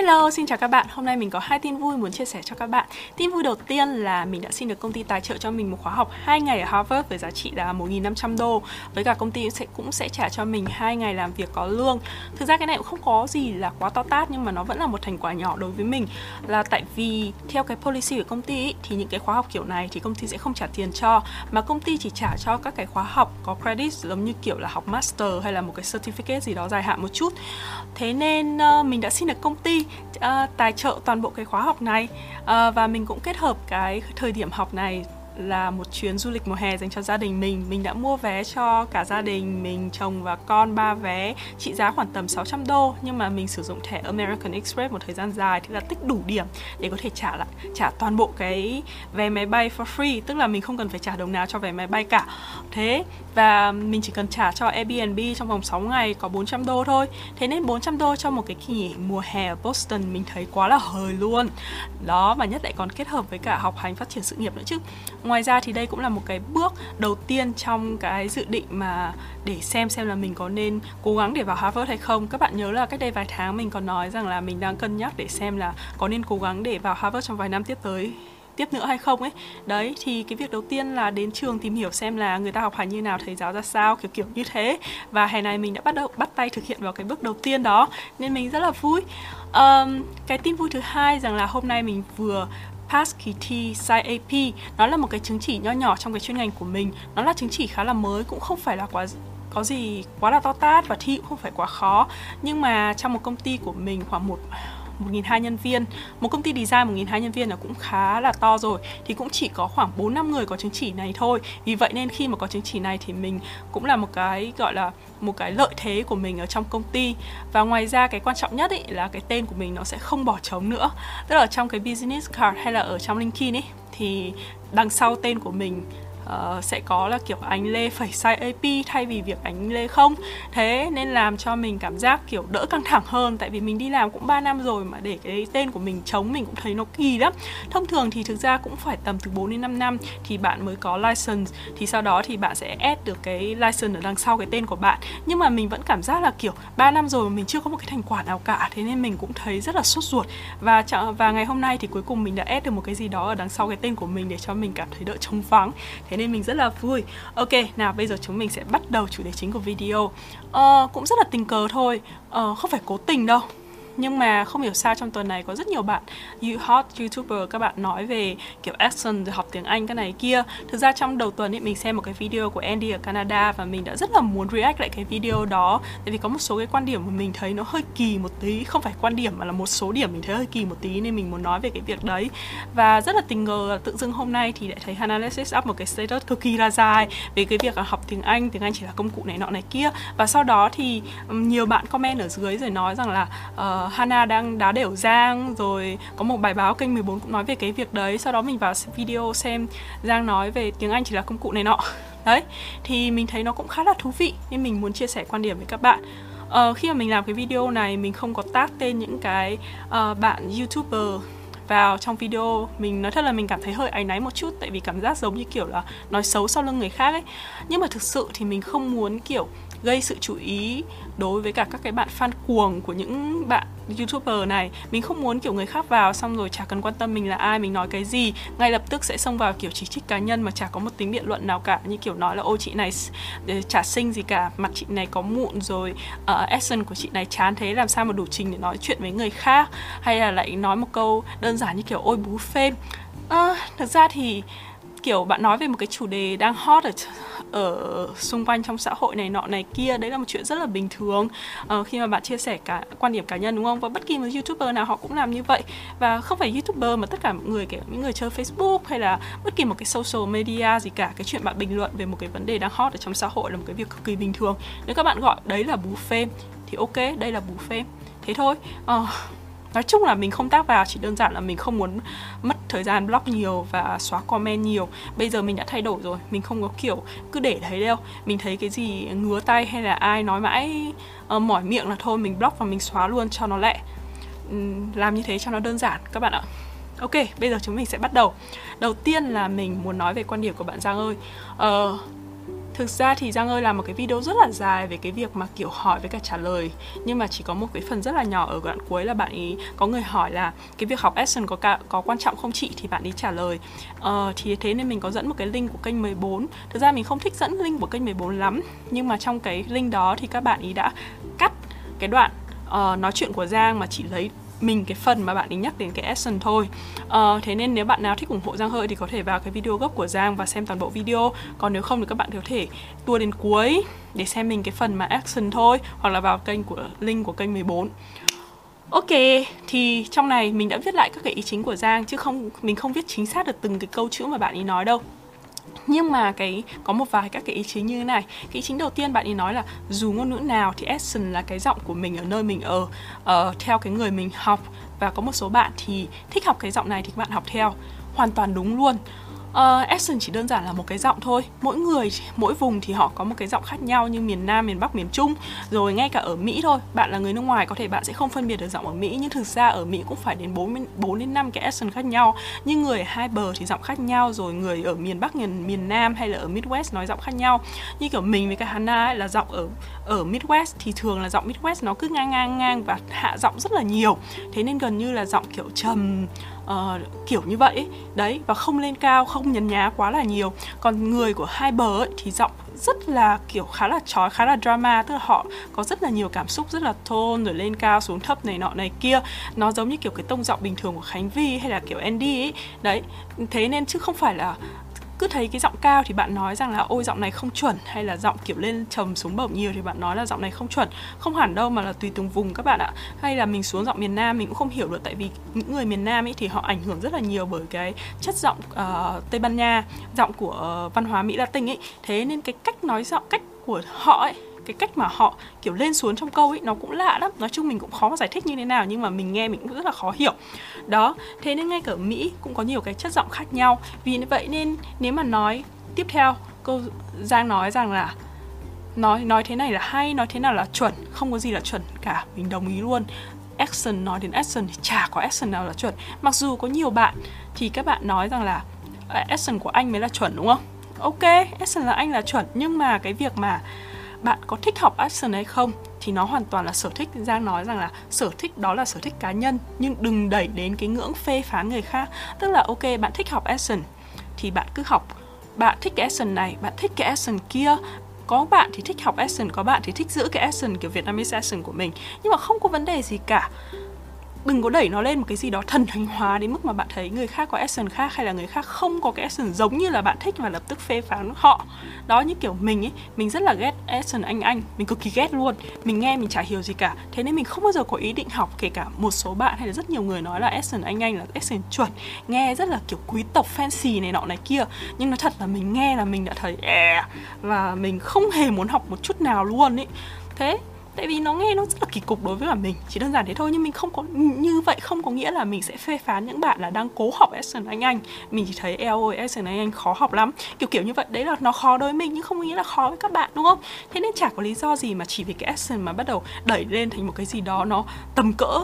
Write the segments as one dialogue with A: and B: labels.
A: Hello, xin chào các bạn. Hôm nay mình có hai tin vui muốn chia sẻ cho các bạn. Tin vui đầu tiên là mình đã xin được công ty tài trợ cho mình một khóa học 2 ngày ở Harvard với giá trị là 1.500 đô. Với cả công ty sẽ cũng sẽ trả cho mình 2 ngày làm việc có lương. Thực ra cái này cũng không có gì là quá to tát nhưng mà nó vẫn là một thành quả nhỏ đối với mình là tại vì theo cái policy của công ty ý, thì những cái khóa học kiểu này thì công ty sẽ không trả tiền cho mà công ty chỉ trả cho các cái khóa học có credit giống như kiểu là học master hay là một cái certificate gì đó dài hạn một chút. Thế nên uh, mình đã xin được công ty uh, tài trợ toàn bộ cái khóa học này. Uh, và mình cũng kết hợp cái thời điểm học này là một chuyến du lịch mùa hè dành cho gia đình mình. Mình đã mua vé cho cả gia đình, mình, chồng và con, ba vé trị giá khoảng tầm 600 đô. Nhưng mà mình sử dụng thẻ American Express một thời gian dài thì là tích đủ điểm để có thể trả lại, trả toàn bộ cái vé máy bay for free. Tức là mình không cần phải trả đồng nào cho vé máy bay cả. Thế và mình chỉ cần trả cho Airbnb trong vòng 6 ngày có 400 đô thôi. Thế nên 400 đô cho một cái kỳ nghỉ mùa hè ở Boston mình thấy quá là hời luôn. Đó, và nhất lại còn kết hợp với cả học hành phát triển sự nghiệp nữa chứ ngoài ra thì đây cũng là một cái bước đầu tiên trong cái dự định mà để xem xem là mình có nên cố gắng để vào Harvard hay không. Các bạn nhớ là cách đây vài tháng mình còn nói rằng là mình đang cân nhắc để xem là có nên cố gắng để vào Harvard trong vài năm tiếp tới tiếp nữa hay không ấy. Đấy thì cái việc đầu tiên là đến trường tìm hiểu xem là người ta học hành như nào thầy giáo ra sao kiểu kiểu như thế. Và hè này mình đã bắt đầu bắt tay thực hiện vào cái bước đầu tiên đó nên mình rất là vui. Um, cái tin vui thứ hai rằng là hôm nay mình vừa pass kỳ thi SciAP nó là một cái chứng chỉ nho nhỏ trong cái chuyên ngành của mình. Nó là chứng chỉ khá là mới, cũng không phải là quá có gì quá là to tát và thi cũng không phải quá khó. Nhưng mà trong một công ty của mình khoảng một 1.200 nhân viên. Một công ty design 1.200 nhân viên là cũng khá là to rồi Thì cũng chỉ có khoảng 4 năm người có chứng chỉ này thôi. Vì vậy nên khi mà có chứng chỉ này thì mình cũng là một cái gọi là một cái lợi thế của mình ở trong công ty. Và ngoài ra cái quan trọng nhất ý, là cái tên của mình nó sẽ không bỏ trống nữa. Tức là ở trong cái business card hay là ở trong LinkedIn ấy Thì đằng sau tên của mình uh, sẽ có là kiểu ánh lê phải sai AP thay vì việc ánh lê không? Thế nên làm cho mình cảm giác kiểu đỡ căng thẳng hơn tại vì mình đi làm cũng 3 năm rồi mà để cái tên của mình trống mình cũng thấy nó kỳ lắm. Thông thường thì thực ra cũng phải tầm từ 4 đến 5 năm thì bạn mới có license thì sau đó thì bạn sẽ add được cái license ở đằng sau cái tên của bạn. Nhưng mà mình vẫn cảm giác là kiểu 3 năm rồi mà mình chưa có một cái thành quả nào cả thế nên mình cũng thấy rất là sốt ruột. Và và ngày hôm nay thì cuối cùng mình đã add được một cái gì đó ở đằng sau cái tên của mình để cho mình cảm thấy đỡ trống vắng. Thế nên mình rất là vui. Ok nào bây giờ chúng mình sẽ bắt đầu chủ đề chính của video. Uh, cũng rất là tình cờ thôi. Uh, không phải cố tình đâu nhưng mà không hiểu sao trong tuần này có rất nhiều bạn you hot youtuber các bạn nói về kiểu action rồi học tiếng anh cái này kia. Thực ra trong đầu tuần ấy mình xem một cái video của Andy ở Canada và mình đã rất là muốn react lại cái video đó. Tại vì có một số cái quan điểm mà mình thấy nó hơi kỳ một tí. Không phải quan điểm mà là một số điểm mình thấy hơi kỳ một tí nên mình muốn nói về cái việc đấy. Và rất là tình ngờ tự dưng hôm nay thì lại thấy Hannah up một cái status cực kỳ là dài về cái việc là học tiếng Anh tiếng Anh chỉ là công cụ này nọ này kia. Và sau đó thì nhiều bạn comment ở dưới rồi nói rằng là uh, Ờ, Hana đang đá đều Giang rồi có một bài báo kênh 14 cũng nói về cái việc đấy. Sau đó mình vào video xem Giang nói về tiếng Anh chỉ là công cụ này nọ. Đấy thì mình thấy nó cũng khá là thú vị nên mình muốn chia sẻ quan điểm với các bạn. Uh, khi mà mình làm cái video này mình không có tag tên những cái uh, bạn youtuber vào trong video. Mình nói thật là mình cảm thấy hơi áy náy một chút tại vì cảm giác giống như kiểu là nói xấu sau lưng người khác ấy. Nhưng mà thực sự thì mình không muốn kiểu gây sự chú ý đối với cả các cái bạn fan cuồng của những bạn youtuber này. Mình không muốn kiểu người khác vào xong rồi chả cần quan tâm mình là ai mình nói cái gì. Ngay lập tức sẽ xông vào kiểu chỉ trích cá nhân mà chả có một tính biện luận nào cả. Như kiểu nói là ô chị này ờ, chả sinh gì cả mặt chị này có mụn rồi ờ, uh, essence của chị này chán thế làm sao mà đủ trình để nói chuyện với người khác? Hay là lại nói một câu đơn giản như kiểu ôi bú phê. Uh, thực ra thì kiểu bạn nói về một cái chủ đề đang hot ở ở xung quanh trong xã hội này nọ này kia đấy là một chuyện rất là bình thường uh, khi mà bạn chia sẻ cả quan điểm cá nhân đúng không? Và bất kỳ một youtuber nào họ cũng làm như vậy. Và không phải youtuber mà tất cả mọi người kiểu những người chơi facebook hay là bất kỳ một cái social media gì cả cái chuyện bạn bình luận về một cái vấn đề đang hot ở trong xã hội là một cái việc cực kỳ bình thường. Nếu các bạn gọi đấy là bù phê thì ok đây là bù phê. Thế thôi. Uh, nói chung là mình không tác vào chỉ đơn giản là mình không muốn mất thời gian block nhiều và xóa comment nhiều. Bây giờ mình đã thay đổi rồi mình không có kiểu cứ để thấy đâu. Mình thấy cái gì ngứa tay hay là ai nói mãi uh, mỏi miệng là thôi mình block và mình xóa luôn cho nó lẹ. Um, làm như thế cho nó đơn giản các bạn ạ. Ok bây giờ chúng mình sẽ bắt đầu. Đầu tiên là mình muốn nói về quan điểm của bạn giang ơi. Uh, Thực ra thì Giang ơi làm một cái video rất là dài về cái việc mà kiểu hỏi với cả trả lời. Nhưng mà chỉ có một cái phần rất là nhỏ ở đoạn cuối là bạn ý có người hỏi là cái việc học Essence có cả, có quan trọng không chị? Thì bạn ý trả lời ờ, Thì thế nên mình có dẫn một cái link của kênh 14 Thực ra mình không thích dẫn link của kênh 14 lắm Nhưng mà trong cái link đó thì các bạn ý đã cắt cái đoạn uh, nói chuyện của Giang mà chỉ lấy mình cái phần mà bạn ấy nhắc đến cái action thôi. Uh, thế nên nếu bạn nào thích ủng hộ Giang Hơi thì có thể vào cái video gốc của Giang và xem toàn bộ video. Còn nếu không thì các bạn có thể tua đến cuối để xem mình cái phần mà action thôi hoặc là vào kênh của link của kênh 14 Ok, thì trong này mình đã viết lại các cái ý chính của Giang chứ không mình không viết chính xác được từng cái câu chữ mà bạn ấy nói đâu nhưng mà cái có một vài các cái ý chính như thế này. Cái ý chính đầu tiên bạn ấy nói là dù ngôn ngữ nào thì accent là cái giọng của mình ở nơi mình ở uh, theo cái người mình học. Và có một số bạn thì thích học cái giọng này thì các bạn học theo. Hoàn toàn đúng luôn. Ờ, uh, accent chỉ đơn giản là một cái giọng thôi. Mỗi người, mỗi vùng thì họ có một cái giọng khác nhau Như miền Nam, miền Bắc, miền Trung. Rồi ngay cả ở Mỹ thôi. Bạn là người nước ngoài có thể bạn sẽ không phân biệt được giọng ở Mỹ. Nhưng thực ra ở Mỹ cũng phải đến 4, 4 đến 5 cái accent khác nhau. Như người ở hai bờ thì giọng khác nhau. Rồi người ở miền Bắc, miền, miền Nam hay là ở Midwest nói giọng khác nhau. Như kiểu mình với cả Hana ấy, là giọng ở ở Midwest thì thường là giọng Midwest nó cứ ngang ngang ngang và hạ giọng rất là nhiều. Thế nên gần như là giọng kiểu trầm uh, kiểu như vậy. Đấy và không lên cao không nhấn nhá quá là nhiều. Còn người của hai bờ ấy, thì giọng rất là kiểu khá là chói khá là drama. Tức là họ có rất là nhiều cảm xúc rất là tone rồi lên cao xuống thấp này nọ này kia. Nó giống như kiểu cái tông giọng bình thường của khánh vi hay là kiểu andy ấy. Đấy thế nên chứ không phải là cứ thấy cái giọng cao thì bạn nói rằng là ôi giọng này không chuẩn. Hay là giọng kiểu lên trầm xuống bổng nhiều thì bạn nói là giọng này không chuẩn. Không hẳn đâu mà là tùy từng vùng các bạn ạ. Hay là mình xuống giọng miền Nam mình cũng không hiểu được tại vì những người miền Nam ấy thì họ ảnh hưởng rất là nhiều bởi cái chất giọng uh, Tây Ban Nha giọng của uh, văn hóa Mỹ Latin ấy. Thế nên cái cách nói giọng cách của họ ấy cái cách mà họ, kiểu, lên xuống trong câu ấy, nó cũng lạ lắm. Nói chung mình cũng khó mà giải thích như thế nào, nhưng mà mình nghe mình cũng rất là khó hiểu. Đó, thế nên ngay cả ở mỹ cũng có nhiều cái chất giọng khác nhau. Vì vậy nên nếu mà nói tiếp theo cô giang nói rằng là, nói nói thế này là hay, nói thế nào là chuẩn, không có gì là chuẩn cả. Mình đồng ý luôn. Action, nói đến action thì chả có action nào là chuẩn. Mặc dù có nhiều bạn thì các bạn nói rằng là à, action của anh mới là chuẩn, đúng không? Ok, action là anh là chuẩn, nhưng mà cái việc mà bạn có thích học action hay không, thì nó hoàn toàn là sở thích. Giang nói rằng là sở thích đó là sở thích cá nhân, nhưng đừng đẩy đến cái ngưỡng phê phán người khác. Tức là, ok, bạn thích học action, thì bạn cứ học. Bạn thích cái action này, bạn thích cái action kia. Có bạn thì thích học action, có bạn thì thích giữ cái action kiểu Vietnamese action của mình. Nhưng mà không có vấn đề gì cả đừng có đẩy nó lên một cái gì đó thần thánh hóa đến mức mà bạn thấy người khác có action khác hay là người khác không có cái action giống như là bạn thích và lập tức phê phán họ. Đó, như kiểu mình ấy, mình rất là ghét action anh anh, mình cực kỳ ghét luôn. Mình nghe, mình chả hiểu gì cả. Thế nên mình không bao giờ có ý định học, kể cả một số bạn hay là rất nhiều người nói là action anh anh là action chuẩn. Nghe rất là kiểu quý tộc fancy này nọ này kia. Nhưng nó thật là mình nghe là mình đã thấy e và mình không hề muốn học một chút nào luôn ấy. Thế tại vì nó nghe nó rất là kỳ cục đối với cả mình, chỉ đơn giản thế thôi, nhưng mình không có, như vậy không có nghĩa là mình sẽ phê phán những bạn là đang cố học action anh anh. Mình chỉ thấy eo ơi action anh anh khó học lắm. Kiểu kiểu như vậy, đấy là nó khó đối với mình, nhưng không có nghĩa là khó với các bạn, đúng không? Thế nên chả có lý do gì mà chỉ vì cái action mà bắt đầu đẩy lên thành một cái gì đó nó tầm cỡ,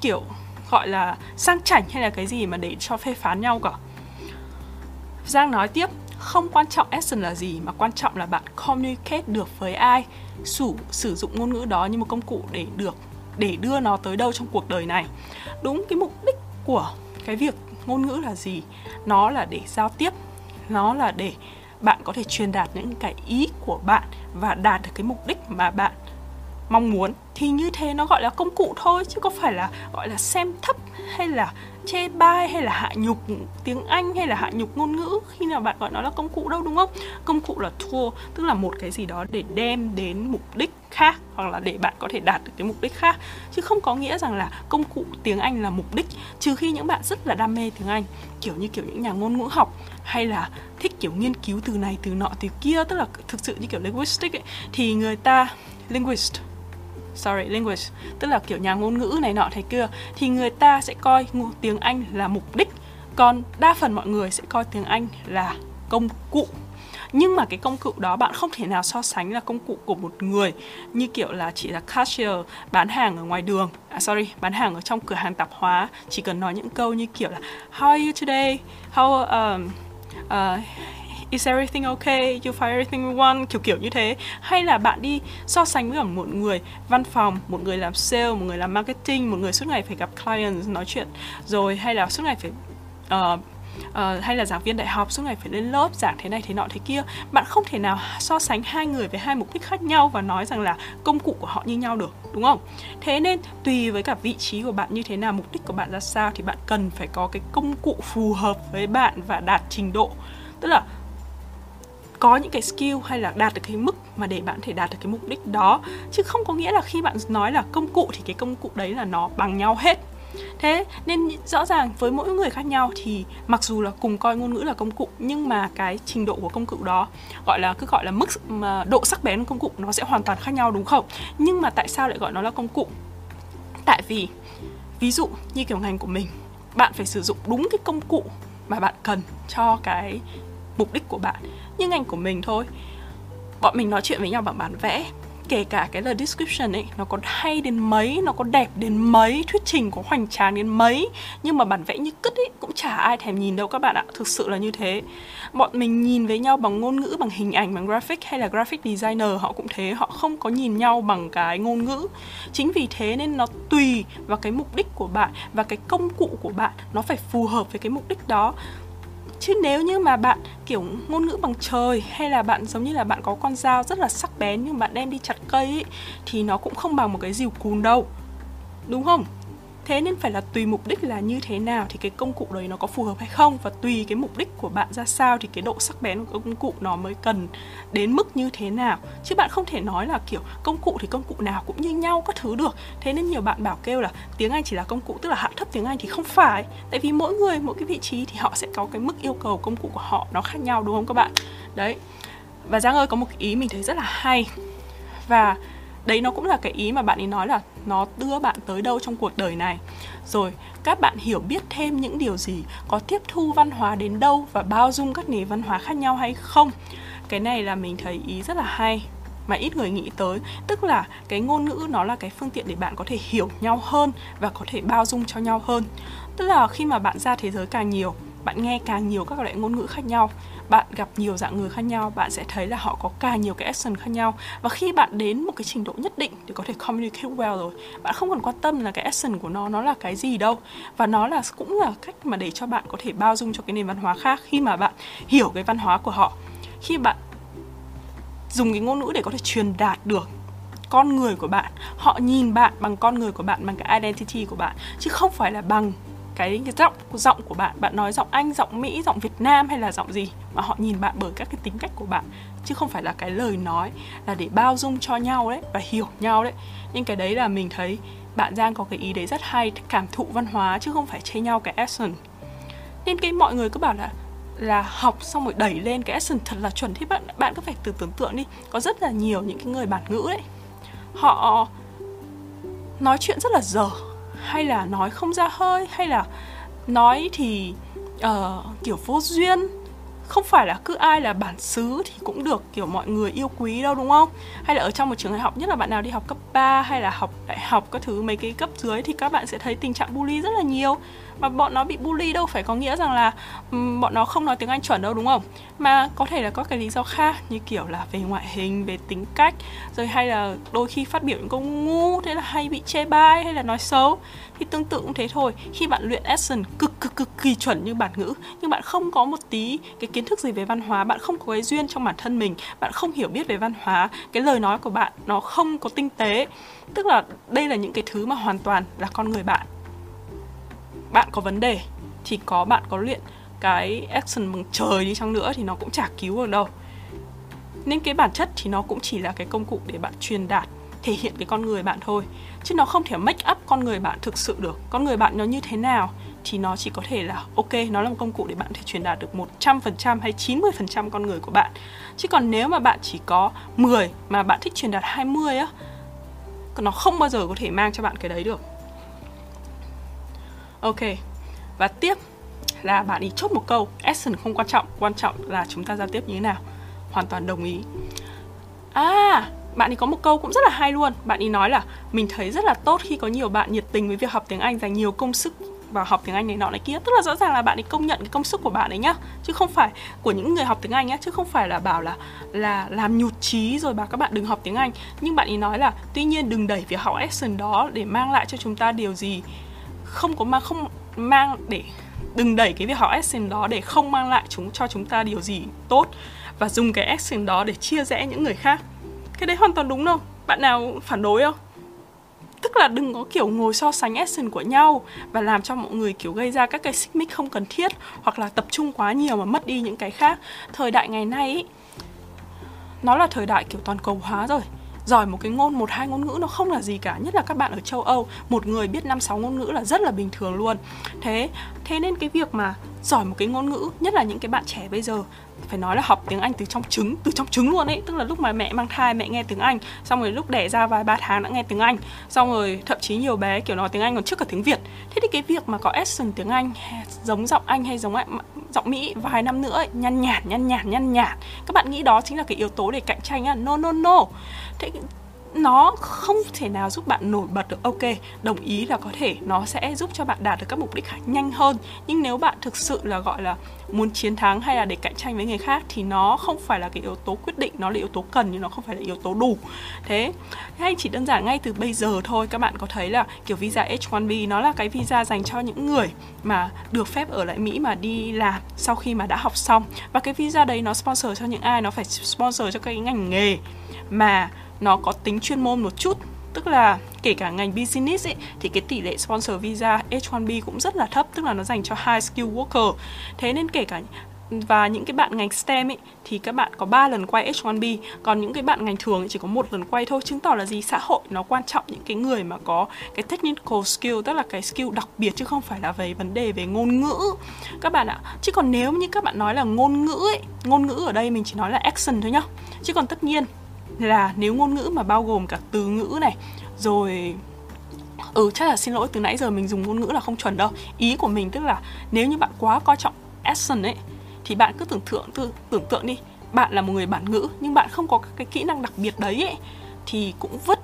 A: kiểu, gọi là sang chảnh hay là cái gì mà để cho phê phán nhau cả. Giang nói tiếp không quan trọng action là gì, mà quan trọng là bạn communicate được với ai, sử sử dụng ngôn ngữ đó như một công cụ để được, để đưa nó tới đâu trong cuộc đời này. Đúng, cái mục đích của cái việc ngôn ngữ là gì? Nó là để giao tiếp, nó là để bạn có thể truyền đạt những cái ý của bạn và đạt được cái mục đích mà bạn mong muốn thì như thế nó gọi là công cụ thôi chứ có phải là gọi là xem thấp hay là chê bai hay là hạ nhục tiếng Anh hay là hạ nhục ngôn ngữ khi nào bạn gọi nó là công cụ đâu đúng không? Công cụ là tool tức là một cái gì đó để đem đến mục đích khác hoặc là để bạn có thể đạt được cái mục đích khác chứ không có nghĩa rằng là công cụ tiếng Anh là mục đích trừ khi những bạn rất là đam mê tiếng Anh kiểu như kiểu những nhà ngôn ngữ học hay là thích kiểu nghiên cứu từ này từ nọ từ kia tức là thực sự như kiểu linguistic ấy, thì người ta linguist sorry language. Tức là kiểu nhà ngôn ngữ này nọ thế kia. Thì người ta sẽ coi tiếng Anh là mục đích. Còn đa phần mọi người sẽ coi tiếng Anh là công cụ. Nhưng mà cái công cụ đó bạn không thể nào so sánh là công cụ của một người như kiểu là chỉ là cashier bán hàng ở ngoài đường. À sorry bán hàng ở trong cửa hàng tạp hóa. Chỉ cần nói những câu như kiểu là how are you today? How um, uh, is everything okay? You find everything you want? Kiểu kiểu như thế. Hay là bạn đi so sánh với một người văn phòng một người làm sale một người làm marketing một người suốt ngày phải gặp clients nói chuyện rồi hay là suốt ngày phải uh, uh, hay là giảng viên đại học suốt ngày phải lên lớp giảng thế này thế nọ thế kia. Bạn không thể nào so sánh hai người với hai mục đích khác nhau và nói rằng là công cụ của họ như nhau được đúng không? Thế nên tùy với cả vị trí của bạn như thế nào mục đích của bạn ra sao thì bạn cần phải có cái công cụ phù hợp với bạn và đạt trình độ. Tức là có những cái skill hay là đạt được cái mức mà để bạn thể đạt được cái mục đích đó. Chứ không có nghĩa là khi bạn nói là công cụ thì cái công cụ đấy là nó bằng nhau hết. Thế nên rõ ràng với mỗi người khác nhau thì mặc dù là cùng coi ngôn ngữ là công cụ, nhưng mà cái trình độ của công cụ đó gọi là, cứ gọi là mức mà độ sắc bén của công cụ nó sẽ hoàn toàn khác nhau, đúng không? Nhưng mà tại sao lại gọi nó là công cụ? Tại vì, ví dụ như kiểu ngành của mình, bạn phải sử dụng đúng cái công cụ mà bạn cần cho cái mục đích của bạn, như ngành của mình thôi. Bọn mình nói chuyện với nhau bằng bản vẽ, kể cả cái lời description ấy, nó có hay đến mấy, nó có đẹp đến mấy, thuyết trình có hoành tráng đến mấy. Nhưng mà bản vẽ như cứt ấy, cũng chả ai thèm nhìn đâu các bạn ạ, thực sự là như thế. Bọn mình nhìn với nhau bằng ngôn ngữ, bằng hình ảnh, bằng graphic hay là graphic designer, họ cũng thế, họ không có nhìn nhau bằng cái ngôn ngữ. Chính vì thế nên nó tùy vào cái mục đích của bạn và cái công cụ của bạn, nó phải phù hợp với cái mục đích đó chứ nếu như mà bạn kiểu ngôn ngữ bằng trời hay là bạn giống như là bạn có con dao rất là sắc bén nhưng bạn đem đi chặt cây ấy, thì nó cũng không bằng một cái dìu cùn đâu. Đúng không? Thế nên phải là tùy mục đích là như thế nào thì cái công cụ đấy nó có phù hợp hay không? Và tùy cái mục đích của bạn ra sao thì cái độ sắc bén của công cụ nó mới cần đến mức như thế nào. Chứ bạn không thể nói là, kiểu, công cụ thì công cụ nào cũng như nhau các thứ được. Thế nên nhiều bạn bảo kêu là tiếng anh chỉ là công cụ, tức là hạ thấp tiếng anh thì không phải. Tại vì mỗi người, mỗi cái vị trí thì họ sẽ có cái mức yêu cầu công cụ của họ nó khác nhau, đúng không các bạn? Đấy. Và giang ơi có một ý mình thấy rất là hay. Và đấy, nó cũng là cái ý mà bạn ấy nói là nó đưa bạn tới đâu trong cuộc đời này. Rồi, các bạn hiểu biết thêm những điều gì, có tiếp thu văn hóa đến đâu và bao dung các nền văn hóa khác nhau hay không? Cái này là mình thấy ý rất là hay, mà ít người nghĩ tới. Tức là cái ngôn ngữ nó là cái phương tiện để bạn có thể hiểu nhau hơn và có thể bao dung cho nhau hơn. Tức là khi mà bạn ra thế giới càng nhiều, bạn nghe càng nhiều các loại ngôn ngữ khác nhau bạn gặp nhiều dạng người khác nhau, bạn sẽ thấy là họ có càng nhiều cái action khác nhau. Và khi bạn đến một cái trình độ nhất định để có thể communicate well rồi. Bạn không còn quan tâm là cái action của nó nó là cái gì đâu. Và nó là, cũng là cách mà để cho bạn có thể bao dung cho cái nền văn hóa khác khi mà bạn hiểu cái văn hóa của họ. Khi bạn dùng cái ngôn ngữ để có thể truyền đạt được con người của bạn, họ nhìn bạn bằng con người của bạn, bằng cái identity của bạn, chứ không phải là bằng cái, cái giọng giọng của bạn bạn nói giọng anh giọng mỹ giọng việt nam hay là giọng gì mà họ nhìn bạn bởi các cái tính cách của bạn chứ không phải là cái lời nói là để bao dung cho nhau đấy và hiểu nhau đấy. Nhưng cái đấy là mình thấy bạn giang có cái ý đấy rất hay cảm thụ văn hóa chứ không phải chê nhau cái accent nên cái mọi người cứ bảo là là học xong rồi đẩy lên cái accent thật là chuẩn. Thì bạn bạn cứ phải từ tưởng tượng đi có rất là nhiều những cái người bản ngữ đấy. Họ nói chuyện rất là dở hay là nói không ra hơi hay là nói thì uh, kiểu vô duyên không phải là cứ ai là bản xứ thì cũng được kiểu mọi người yêu quý đâu đúng không? Hay là ở trong một trường đại học nhất là bạn nào đi học cấp 3 hay là học đại học các thứ mấy cái cấp dưới thì các bạn sẽ thấy tình trạng bully rất là nhiều mà bọn nó bị bully đâu phải có nghĩa rằng là um, bọn nó không nói tiếng Anh chuẩn đâu đúng không? Mà có thể là có cái lý do khác như kiểu là về ngoại hình về tính cách rồi hay là đôi khi phát biểu những câu ngu thế là hay bị chê bai hay là nói xấu. Thì tương tự cũng thế thôi. Khi bạn luyện accent cực cực cực kỳ chuẩn như bản ngữ nhưng bạn không có một tí cái kiến thức gì về văn hóa bạn không có cái duyên trong bản thân mình bạn không hiểu biết về văn hóa cái lời nói của bạn nó không có tinh tế. Tức là đây là những cái thứ mà hoàn toàn là con người bạn bạn có vấn đề thì có bạn có luyện cái action bằng trời đi chăng nữa thì nó cũng chả cứu được đâu. Nên cái bản chất thì nó cũng chỉ là cái công cụ để bạn truyền đạt, thể hiện cái con người bạn thôi. Chứ nó không thể make up con người bạn thực sự được. Con người bạn nó như thế nào thì nó chỉ có thể là, ok, nó là một công cụ để bạn thể truyền đạt được 100% hay 90% con người của bạn. Chứ còn nếu mà bạn chỉ có 10 mà bạn thích truyền đạt 20 á, nó không bao giờ có thể mang cho bạn cái đấy được ok. Và tiếp là bạn ý chốt một câu. Action không quan trọng quan trọng là chúng ta giao tiếp như thế nào. Hoàn toàn đồng ý. À bạn ấy có một câu cũng rất là hay luôn. Bạn ấy nói là, mình thấy rất là tốt khi có nhiều bạn nhiệt tình với việc học tiếng anh dành nhiều công sức vào học tiếng Anh này nọ này kia. Tức là rõ ràng là bạn ấy công nhận cái công sức của bạn ấy nhá. Chứ không phải của những người học tiếng Anh nhá. Chứ không phải là bảo là là làm nhụt chí rồi bảo các bạn đừng học tiếng Anh. Nhưng bạn ấy nói là, tuy nhiên đừng đẩy việc học action đó để mang lại cho chúng ta điều gì không có mang không mang để đừng đẩy cái việc học action đó để không mang lại chúng cho chúng ta điều gì tốt và dùng cái action đó để chia rẽ những người khác. Cái đấy hoàn toàn đúng đâu. Bạn nào phản đối không? Tức là đừng có kiểu ngồi so sánh action của nhau và làm cho mọi người kiểu gây ra các cái xích mích không cần thiết hoặc là tập trung quá nhiều mà mất đi những cái khác. Thời đại ngày nay ý, nó là thời đại kiểu toàn cầu hóa rồi giỏi một cái ngôn, một hai ngôn ngữ nó không là gì cả, nhất là các bạn ở châu Âu. Một người biết năm, sáu ngôn ngữ là rất là bình thường luôn. Thế thế nên cái việc mà giỏi một cái ngôn ngữ, nhất là những cái bạn trẻ bây giờ phải nói là học tiếng Anh từ trong trứng từ trong trứng luôn ấy. Tức là lúc mà mẹ mang thai mẹ nghe tiếng Anh xong rồi lúc đẻ ra vài ba tháng đã nghe tiếng Anh. Xong rồi thậm chí nhiều bé kiểu nói tiếng Anh còn trước cả tiếng Việt. Thế thì cái việc mà có accent tiếng Anh giống giọng Anh hay giống giọng Mỹ vài năm nữa ấy, nhăn nhạt nhăn nhạt nhăn nhạt các bạn nghĩ đó chính là cái yếu tố để cạnh tranh á? No no no. Thế nó không thể nào giúp bạn nổi bật được. Ok, đồng ý là có thể nó sẽ giúp cho bạn đạt được các mục đích nhanh hơn. Nhưng nếu bạn thực sự là, gọi là, muốn chiến thắng hay là để cạnh tranh với người khác thì nó không phải là cái yếu tố quyết định, nó là yếu tố cần nhưng nó không phải là yếu tố đủ. Thế, hay chỉ đơn giản ngay từ bây giờ thôi, các bạn có thấy là kiểu visa H1B nó là cái visa dành cho những người mà được phép ở lại Mỹ mà đi làm sau khi mà đã học xong. Và cái visa đấy nó sponsor cho những ai? Nó phải sponsor cho cái ngành nghề mà nó có tính chuyên môn một chút. Tức là kể cả ngành business ấy, thì cái tỷ lệ sponsor visa H1B cũng rất là thấp tức là nó dành cho high skill worker. Thế nên kể cả và những cái bạn ngành STEM ấy thì các bạn có 3 lần quay H1B còn những cái bạn ngành thường chỉ có một lần quay thôi chứng tỏ là gì? Xã hội nó quan trọng những cái người mà có cái technical skill tức là cái skill đặc biệt chứ không phải là về vấn đề về ngôn ngữ. Các bạn ạ chứ còn nếu như các bạn nói là ngôn ngữ ấy ngôn ngữ ở đây mình chỉ nói là action thôi nhá. Chứ còn tất nhiên là nếu ngôn ngữ mà bao gồm cả từ ngữ này rồi ừ chắc là xin lỗi từ nãy giờ mình dùng ngôn ngữ là không chuẩn đâu. Ý của mình tức là nếu như bạn quá coi trọng action ấy thì bạn cứ tưởng tượng tư tưởng tượng đi bạn là một người bản ngữ nhưng bạn không có cái kỹ năng đặc biệt đấy ấy, thì cũng vứt.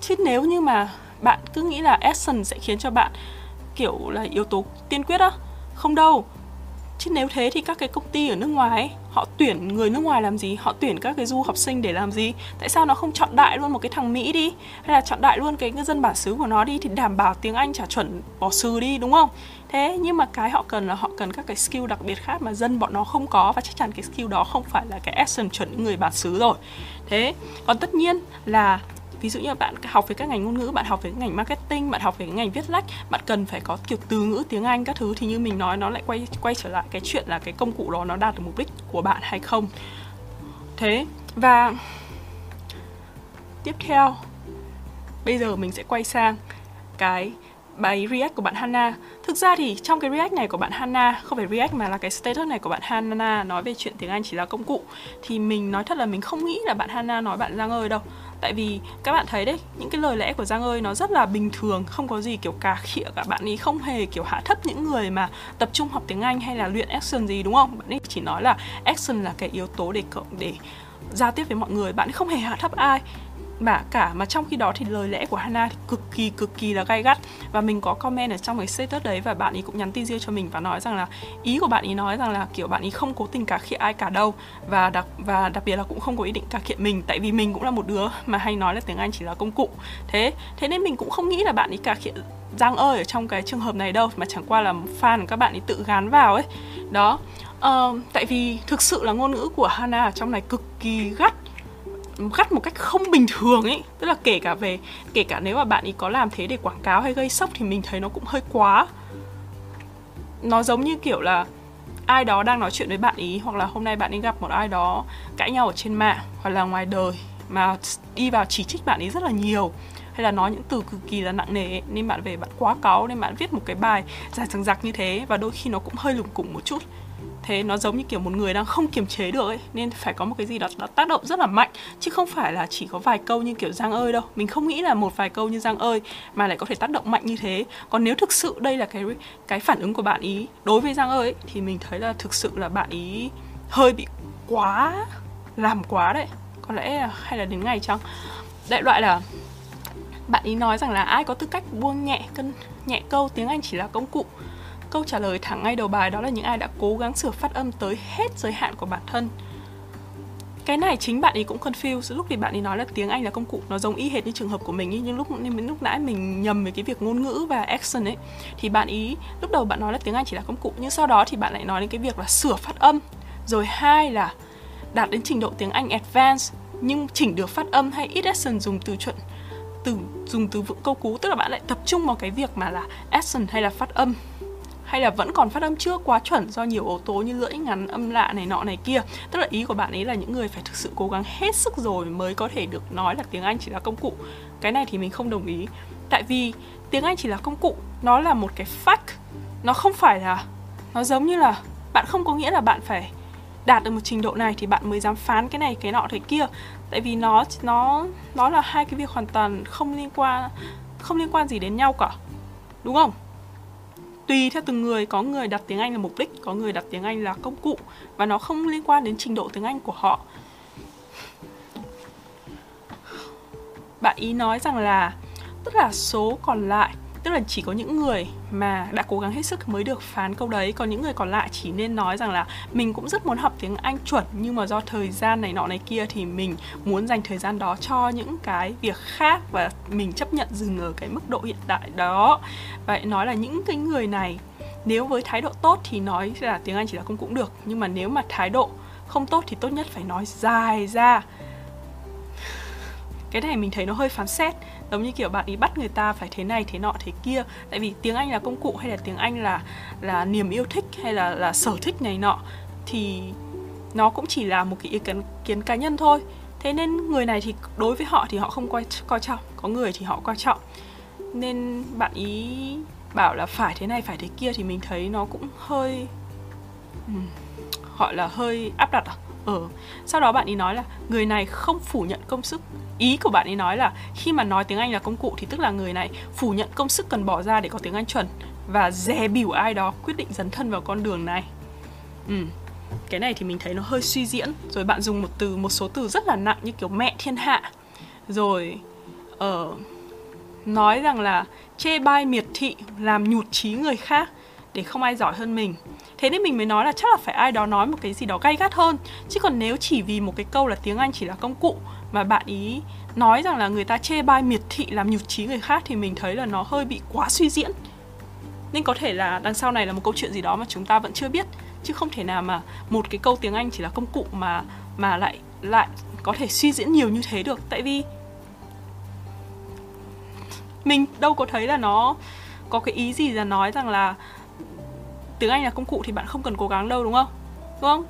A: Chứ nếu như mà bạn cứ nghĩ là action sẽ khiến cho bạn kiểu là yếu tố tiên quyết á không đâu chứ nếu thế thì các cái công ty ở nước ngoài ấy, họ tuyển người nước ngoài làm gì? Họ tuyển các cái du học sinh để làm gì? Tại sao nó không chọn đại luôn một cái thằng mỹ đi? Hay là chọn đại luôn cái ngư dân bản xứ của nó đi thì đảm bảo tiếng anh trả chuẩn bỏ sừ đi đúng không? Thế nhưng mà cái họ cần là họ cần các cái skill đặc biệt khác mà dân bọn nó không có và chắc chắn cái skill đó không phải là cái accent chuẩn người bản xứ rồi. Thế còn tất nhiên là ví dụ như bạn học về các ngành ngôn ngữ bạn học về ngành marketing bạn học về ngành viết lách bạn cần phải có kiểu từ ngữ tiếng anh các thứ thì như mình nói nó lại quay quay trở lại cái chuyện là cái công cụ đó nó đạt được mục đích của bạn hay không thế và tiếp theo bây giờ mình sẽ quay sang cái bài react của bạn Hana. Thực ra thì trong cái react này của bạn Hana, không phải react mà là cái status này của bạn Hana nói về chuyện tiếng Anh chỉ là công cụ thì mình nói thật là mình không nghĩ là bạn Hana nói bạn Giang ơi đâu tại vì các bạn thấy đấy, những cái lời lẽ của giang ơi nó rất là bình thường, không có gì kiểu cà khịa cả. Bạn ấy không hề kiểu hạ thấp những người mà tập trung học tiếng anh hay là luyện action gì, đúng không? Bạn ấy chỉ nói là action là cái yếu tố để cộng để giao tiếp với mọi người. Bạn ấy không hề hạ thấp ai mà cả mà trong khi đó thì lời lẽ của Hana thì cực kỳ cực kỳ là gay gắt. Và mình có comment ở trong cái status đấy và bạn ấy cũng nhắn tin riêng cho mình và nói rằng là ý của bạn ấy nói rằng là kiểu bạn ấy không cố tình cả khịa ai cả đâu. Và đặc và đặc biệt là cũng không có ý định cả khịa mình tại vì mình cũng là một đứa mà hay nói là tiếng Anh chỉ là công cụ. Thế thế nên mình cũng không nghĩ là bạn ấy cả khịa Giang ơi ở trong cái trường hợp này đâu mà chẳng qua là fan các bạn ấy tự gán vào ấy. Đó. Uh, tại vì thực sự là ngôn ngữ của Hana ở trong này cực kỳ gắt gắt một cách không bình thường ấy tức là kể cả về, kể cả nếu mà bạn ấy có làm thế để quảng cáo hay gây sốc thì mình thấy nó cũng hơi quá. Nó giống như kiểu là ai đó đang nói chuyện với bạn ý hoặc là hôm nay bạn ấy gặp một ai đó cãi nhau ở trên mạng hoặc là ngoài đời mà đi vào chỉ trích bạn ấy rất là nhiều hay là nói những từ cực kỳ là nặng nề nên bạn về bạn quá cáu, nên bạn viết một cái bài dài dằng dặc như thế và đôi khi nó cũng hơi lủng củng một chút thế nó giống như kiểu một người đang không kiềm chế được ấy nên phải có một cái gì đó nó tác động rất là mạnh chứ không phải là chỉ có vài câu như kiểu giang ơi đâu. Mình không nghĩ là một vài câu như giang ơi mà lại có thể tác động mạnh như thế. Còn nếu thực sự đây là cái cái phản ứng của bạn ý đối với giang ơi ấy, thì mình thấy là thực sự là bạn ý hơi bị quá làm quá đấy. Có lẽ hay là đến ngày chăng? Đại loại là bạn ý nói rằng là ai có tư cách buông nhẹ cân nhẹ câu tiếng Anh chỉ là công cụ câu trả lời thẳng ngay đầu bài đó là những ai đã cố gắng sửa phát âm tới hết giới hạn của bản thân. Cái này chính bạn ấy cũng confuse, lúc thì bạn ấy nói là tiếng Anh là công cụ nó giống y hệt như trường hợp của mình ấy nhưng lúc nên lúc nãy mình nhầm về cái việc ngôn ngữ và action ấy, thì bạn ý, lúc đầu bạn nói là tiếng Anh chỉ là công cụ, nhưng sau đó thì bạn lại nói đến cái việc là sửa phát âm. Rồi hai là đạt đến trình độ tiếng Anh advanced, nhưng chỉnh được phát âm hay ít action dùng từ chuẩn, từ, dùng từ vựng câu cú, tức là bạn lại tập trung vào cái việc mà là action hay là phát âm hay là vẫn còn phát âm chưa quá chuẩn do nhiều yếu tố như lưỡi ngắn, âm lạ này, nọ này kia? Tức là ý của bạn ấy là những người phải thực sự cố gắng hết sức rồi mới có thể được nói là tiếng anh chỉ là công cụ. Cái này thì mình không đồng ý. Tại vì tiếng anh chỉ là công cụ, nó là một cái fact. Nó không phải là, nó giống như là bạn không có nghĩa là bạn phải đạt được một trình độ này thì bạn mới dám phán cái này, cái nọ thế kia. Tại vì nó nó nó là hai cái việc hoàn toàn không liên quan, không liên quan gì đến nhau cả. Đúng không? Tùy theo từng người. Có người đặt tiếng Anh là mục đích, có người đặt tiếng Anh là công cụ, và nó không liên quan đến trình độ tiếng Anh của họ. Bạn ý nói rằng là, tức là số còn lại tức là chỉ có những người mà đã cố gắng hết sức mới được phán câu đấy. Còn những người còn lại chỉ nên nói rằng là mình cũng rất muốn học tiếng anh chuẩn, nhưng mà do thời gian này nọ này kia thì mình muốn dành thời gian đó cho những cái việc khác và mình chấp nhận dừng ở cái mức độ hiện tại đó. Vậy nói là những cái người này, nếu với thái độ tốt thì nói là tiếng anh chỉ là không cũng được, nhưng mà nếu mà thái độ không tốt thì tốt nhất phải nói dài ra. Cái này mình thấy nó hơi phán xét giống như kiểu bạn ý bắt người ta phải thế này thế nọ thế kia. Tại vì tiếng anh là công cụ hay là tiếng anh là là niềm yêu thích hay là là sở thích này nọ thì nó cũng chỉ là một cái ý kiến, kiến cá nhân thôi. Thế nên người này thì đối với họ thì họ không coi coi trọng có người thì họ coi trọng. Nên bạn ý bảo là phải thế này phải thế kia thì mình thấy nó cũng hơi ừ, gọi là hơi áp đặt à? Ờ. Sau đó bạn ý nói là người này không phủ nhận công sức. Ý của bạn ấy nói là khi mà nói tiếng anh là công cụ thì tức là người này phủ nhận công sức cần bỏ ra để có tiếng anh chuẩn và dè bỉu ai đó quyết định dấn thân vào con đường này. Ừ. Cái này thì mình thấy nó hơi suy diễn. Rồi bạn dùng một từ một số từ rất là nặng như kiểu mẹ thiên hạ. Rồi ở uh, nói rằng là chê bai miệt thị làm nhụt chí người khác để không ai giỏi hơn mình thế nên mình mới nói là chắc là phải ai đó nói một cái gì đó gay gắt hơn. Chứ còn nếu chỉ vì một cái câu là tiếng anh chỉ là công cụ mà bạn ý nói rằng là người ta chê bai miệt thị làm nhục trí người khác thì mình thấy là nó hơi bị quá suy diễn. Nên có thể là đằng sau này là một câu chuyện gì đó mà chúng ta vẫn chưa biết. Chứ không thể nào mà một cái câu tiếng anh chỉ là công cụ mà mà lại lại có thể suy diễn nhiều như thế được. Tại vì mình đâu có thấy là nó có cái ý gì là nói rằng là tiếng Anh là công cụ thì bạn không cần cố gắng đâu đúng không? Đúng không?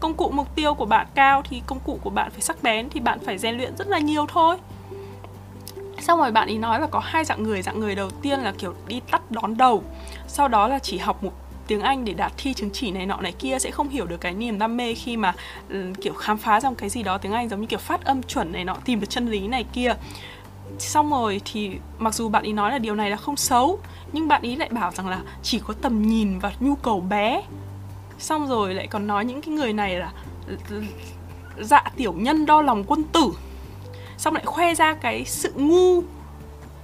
A: Công cụ mục tiêu của bạn cao thì công cụ của bạn phải sắc bén thì bạn phải rèn luyện rất là nhiều thôi. Xong rồi bạn ý nói là có hai dạng người, dạng người đầu tiên là kiểu đi tắt đón đầu. Sau đó là chỉ học một tiếng Anh để đạt thi chứng chỉ này nọ này kia sẽ không hiểu được cái niềm đam mê khi mà ừ, kiểu khám phá ra một cái gì đó tiếng Anh giống như kiểu phát âm chuẩn này nọ tìm được chân lý này kia xong rồi thì mặc dù bạn ý nói là điều này là không xấu, nhưng bạn ý lại bảo rằng là chỉ có tầm nhìn và nhu cầu bé. Xong rồi lại còn nói những cái người này là dạ tiểu nhân đo lòng quân tử. Xong lại khoe ra cái sự ngu.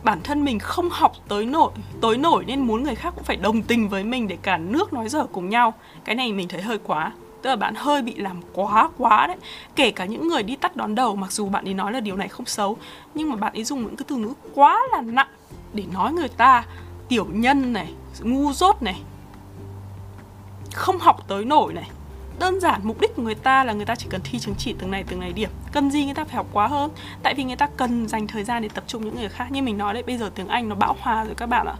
A: Bản thân mình không học tới nổi tới nổi nên muốn người khác cũng phải đồng tình với mình để cả nước nói dở cùng nhau. Cái này mình thấy hơi quá tức là bạn hơi bị làm quá quá đấy. Kể cả những người đi tắt đón đầu, mặc dù bạn ấy nói là điều này không xấu, nhưng mà bạn ấy dùng những cái từ ngữ quá là nặng để nói người ta tiểu nhân này, ngu dốt này, không học tới nổi này. Đơn giản mục đích của người ta là người ta chỉ cần thi chứng chỉ từng này từng này điểm. Cần gì người ta phải học quá hơn? Tại vì người ta cần dành thời gian để tập trung những người khác. Như mình nói đấy, bây giờ tiếng anh nó bão hòa rồi các bạn ạ.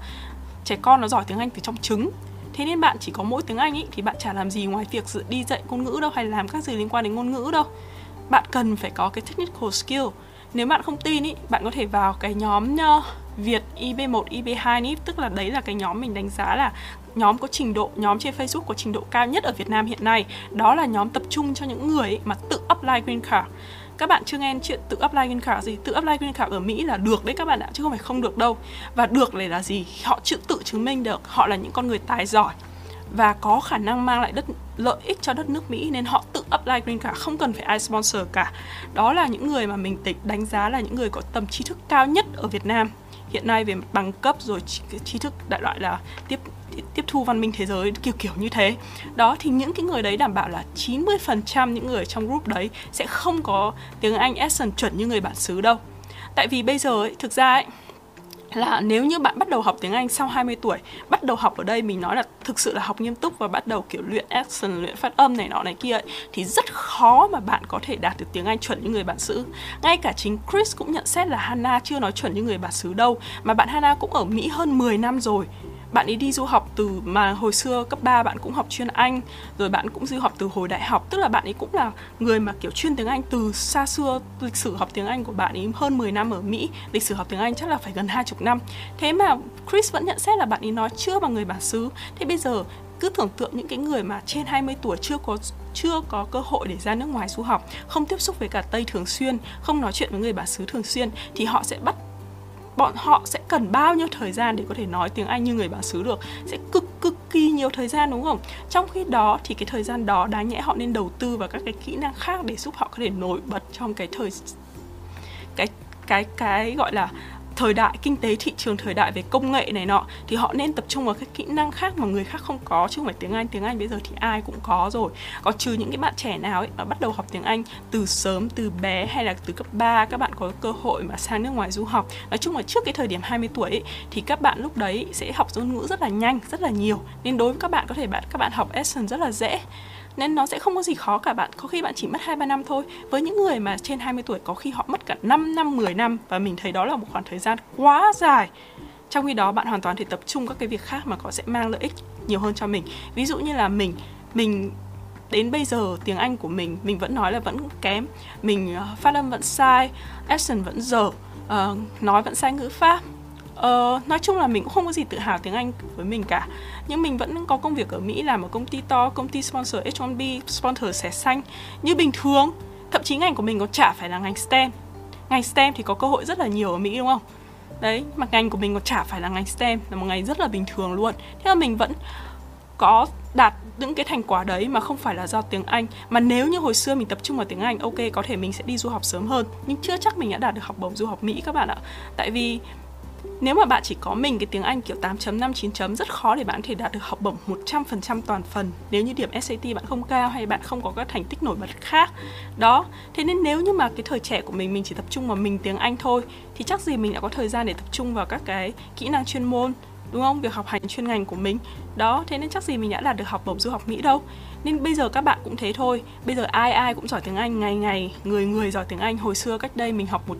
A: Trẻ con nó giỏi tiếng anh từ trong trứng thế nên bạn chỉ có mỗi tiếng anh ý thì bạn chả làm gì ngoài việc đi dạy ngôn ngữ đâu hay làm các gì liên quan đến ngôn ngữ đâu. Bạn cần phải có cái technical skill. Nếu bạn không tin ý bạn có thể vào cái nhóm ờ, Việt IB1, IB2 ý, tức là đấy là cái nhóm mình đánh giá là nhóm có trình độ, nhóm trên Facebook có trình độ cao nhất ở Việt Nam hiện nay. Đó là nhóm tập trung cho những người mà tự apply green card các bạn chưa nghe chuyện tự apply green card gì? Tự apply green card ở mỹ là được đấy các bạn ạ, chứ không phải không được đâu. Và được này là gì? Họ chữ tự chứng minh được họ là những con người tài giỏi và có khả năng mang lại đất, lợi ích cho đất nước Mỹ, nên họ tự apply green card không cần phải ai sponsor cả. Đó là những người mà mình đánh giá là những người có tầm trí thức cao nhất ở Việt Nam hiện nay về mặt bằng cấp rồi trí thức đại loại là tiếp tiếp thu văn minh thế giới kiểu kiểu như thế. Đó thì những cái người đấy đảm bảo là 90% những người trong group đấy sẽ không có tiếng Anh accent chuẩn như người bản xứ đâu. Tại vì bây giờ ấy, thực ra ấy, là nếu như bạn bắt đầu học tiếng Anh sau 20 tuổi, bắt đầu học ở đây mình nói là thực sự là học nghiêm túc và bắt đầu kiểu luyện accent, luyện phát âm này nọ này kia ấy, thì rất khó mà bạn có thể đạt được tiếng Anh chuẩn như người bản xứ. Ngay cả chính Chris cũng nhận xét là Hannah chưa nói chuẩn như người bản xứ đâu, mà bạn Hannah cũng ở Mỹ hơn 10 năm rồi bạn ấy đi du học từ mà hồi xưa cấp 3 bạn cũng học chuyên Anh rồi bạn cũng du học từ hồi đại học. Tức là bạn ấy cũng là người mà kiểu chuyên tiếng Anh từ xa xưa. Lịch sử học tiếng Anh của bạn ấy hơn 10 năm ở Mỹ lịch sử học tiếng Anh chắc là phải gần 20 năm. Thế mà Chris vẫn nhận xét là bạn ấy nói chưa bằng người bản xứ. Thế bây giờ cứ tưởng tượng những cái người mà trên 20 tuổi chưa có chưa có cơ hội để ra nước ngoài du học, không tiếp xúc với cả Tây thường xuyên, không nói chuyện với người bản xứ thường xuyên thì họ sẽ bắt bọn họ sẽ cần bao nhiêu thời gian để có thể nói tiếng Anh như người bản xứ được? Sẽ cực cực kỳ nhiều thời gian, đúng không? Trong khi đó thì cái thời gian đó đáng nhẽ họ nên đầu tư vào các cái kỹ năng khác để giúp họ có thể nổi bật trong cái thời, cái cái cái gọi là thời đại kinh tế thị trường thời đại về công nghệ này nọ thì họ nên tập trung vào các kỹ năng khác mà người khác không có chứ không phải tiếng Anh tiếng Anh bây giờ thì ai cũng có rồi. Có trừ những cái bạn trẻ nào ấy mà bắt đầu học tiếng Anh từ sớm từ bé hay là từ cấp 3 các bạn có cơ hội mà sang nước ngoài du học. Nói chung là trước cái thời điểm 20 tuổi ấy, thì các bạn lúc đấy sẽ học ngôn ngữ rất là nhanh rất là nhiều. Nên đối với các bạn có thể bạn các bạn học Essence rất là dễ nên nó sẽ không có gì khó cả bạn. Có khi bạn chỉ mất 2 3 năm thôi. Với những người mà trên 20 tuổi có khi họ mất cả 5 năm 10 năm. Và mình thấy đó là một khoảng thời gian quá dài. Trong khi đó bạn hoàn toàn thể tập trung các cái việc khác mà có sẽ mang lợi ích nhiều hơn cho mình. Ví dụ như là mình mình đến bây giờ tiếng Anh của mình mình vẫn nói là vẫn kém. Mình ờ, phát âm vẫn sai accent vẫn dở uh, nói vẫn sai ngữ pháp uh, nói chung là mình cũng không có gì tự hào tiếng Anh với mình cả. Nhưng mình vẫn có công việc ở Mỹ làm ở công ty to công ty sponsor H1B sponsor xẻ xanh như bình thường. Thậm chí ngành của mình còn chả phải là ngành STEM. Ngành STEM thì có cơ hội rất là nhiều ở Mỹ đúng không? Đấy mà ngành của mình còn chả phải là ngành STEM là một ngành rất là bình thường luôn. Thế mà mình vẫn có đạt những cái thành quả đấy mà không phải là do tiếng Anh. Mà nếu như hồi xưa mình tập trung vào tiếng Anh ok có thể mình sẽ đi du học sớm hơn. Nhưng chưa chắc mình đã đạt được học bổng du học Mỹ các bạn ạ. Tại vì nếu mà bạn chỉ có mình cái tiếng Anh kiểu 8.5 9 chấm rất khó để bạn có thể đạt được học bổng 100% toàn phần nếu như điểm SAT bạn không cao hay bạn không có các thành tích nổi bật khác. Đó, thế nên nếu như mà cái thời trẻ của mình mình chỉ tập trung vào mình tiếng Anh thôi thì chắc gì mình đã có thời gian để tập trung vào các cái kỹ năng chuyên môn đúng không? Việc học hành chuyên ngành của mình. Đó, thế nên chắc gì mình đã đạt được học bổng du học Mỹ đâu. Nên bây giờ các bạn cũng thế thôi. Bây giờ ai ai cũng giỏi tiếng Anh, ngày ngày người người giỏi tiếng Anh. Hồi xưa cách đây mình học một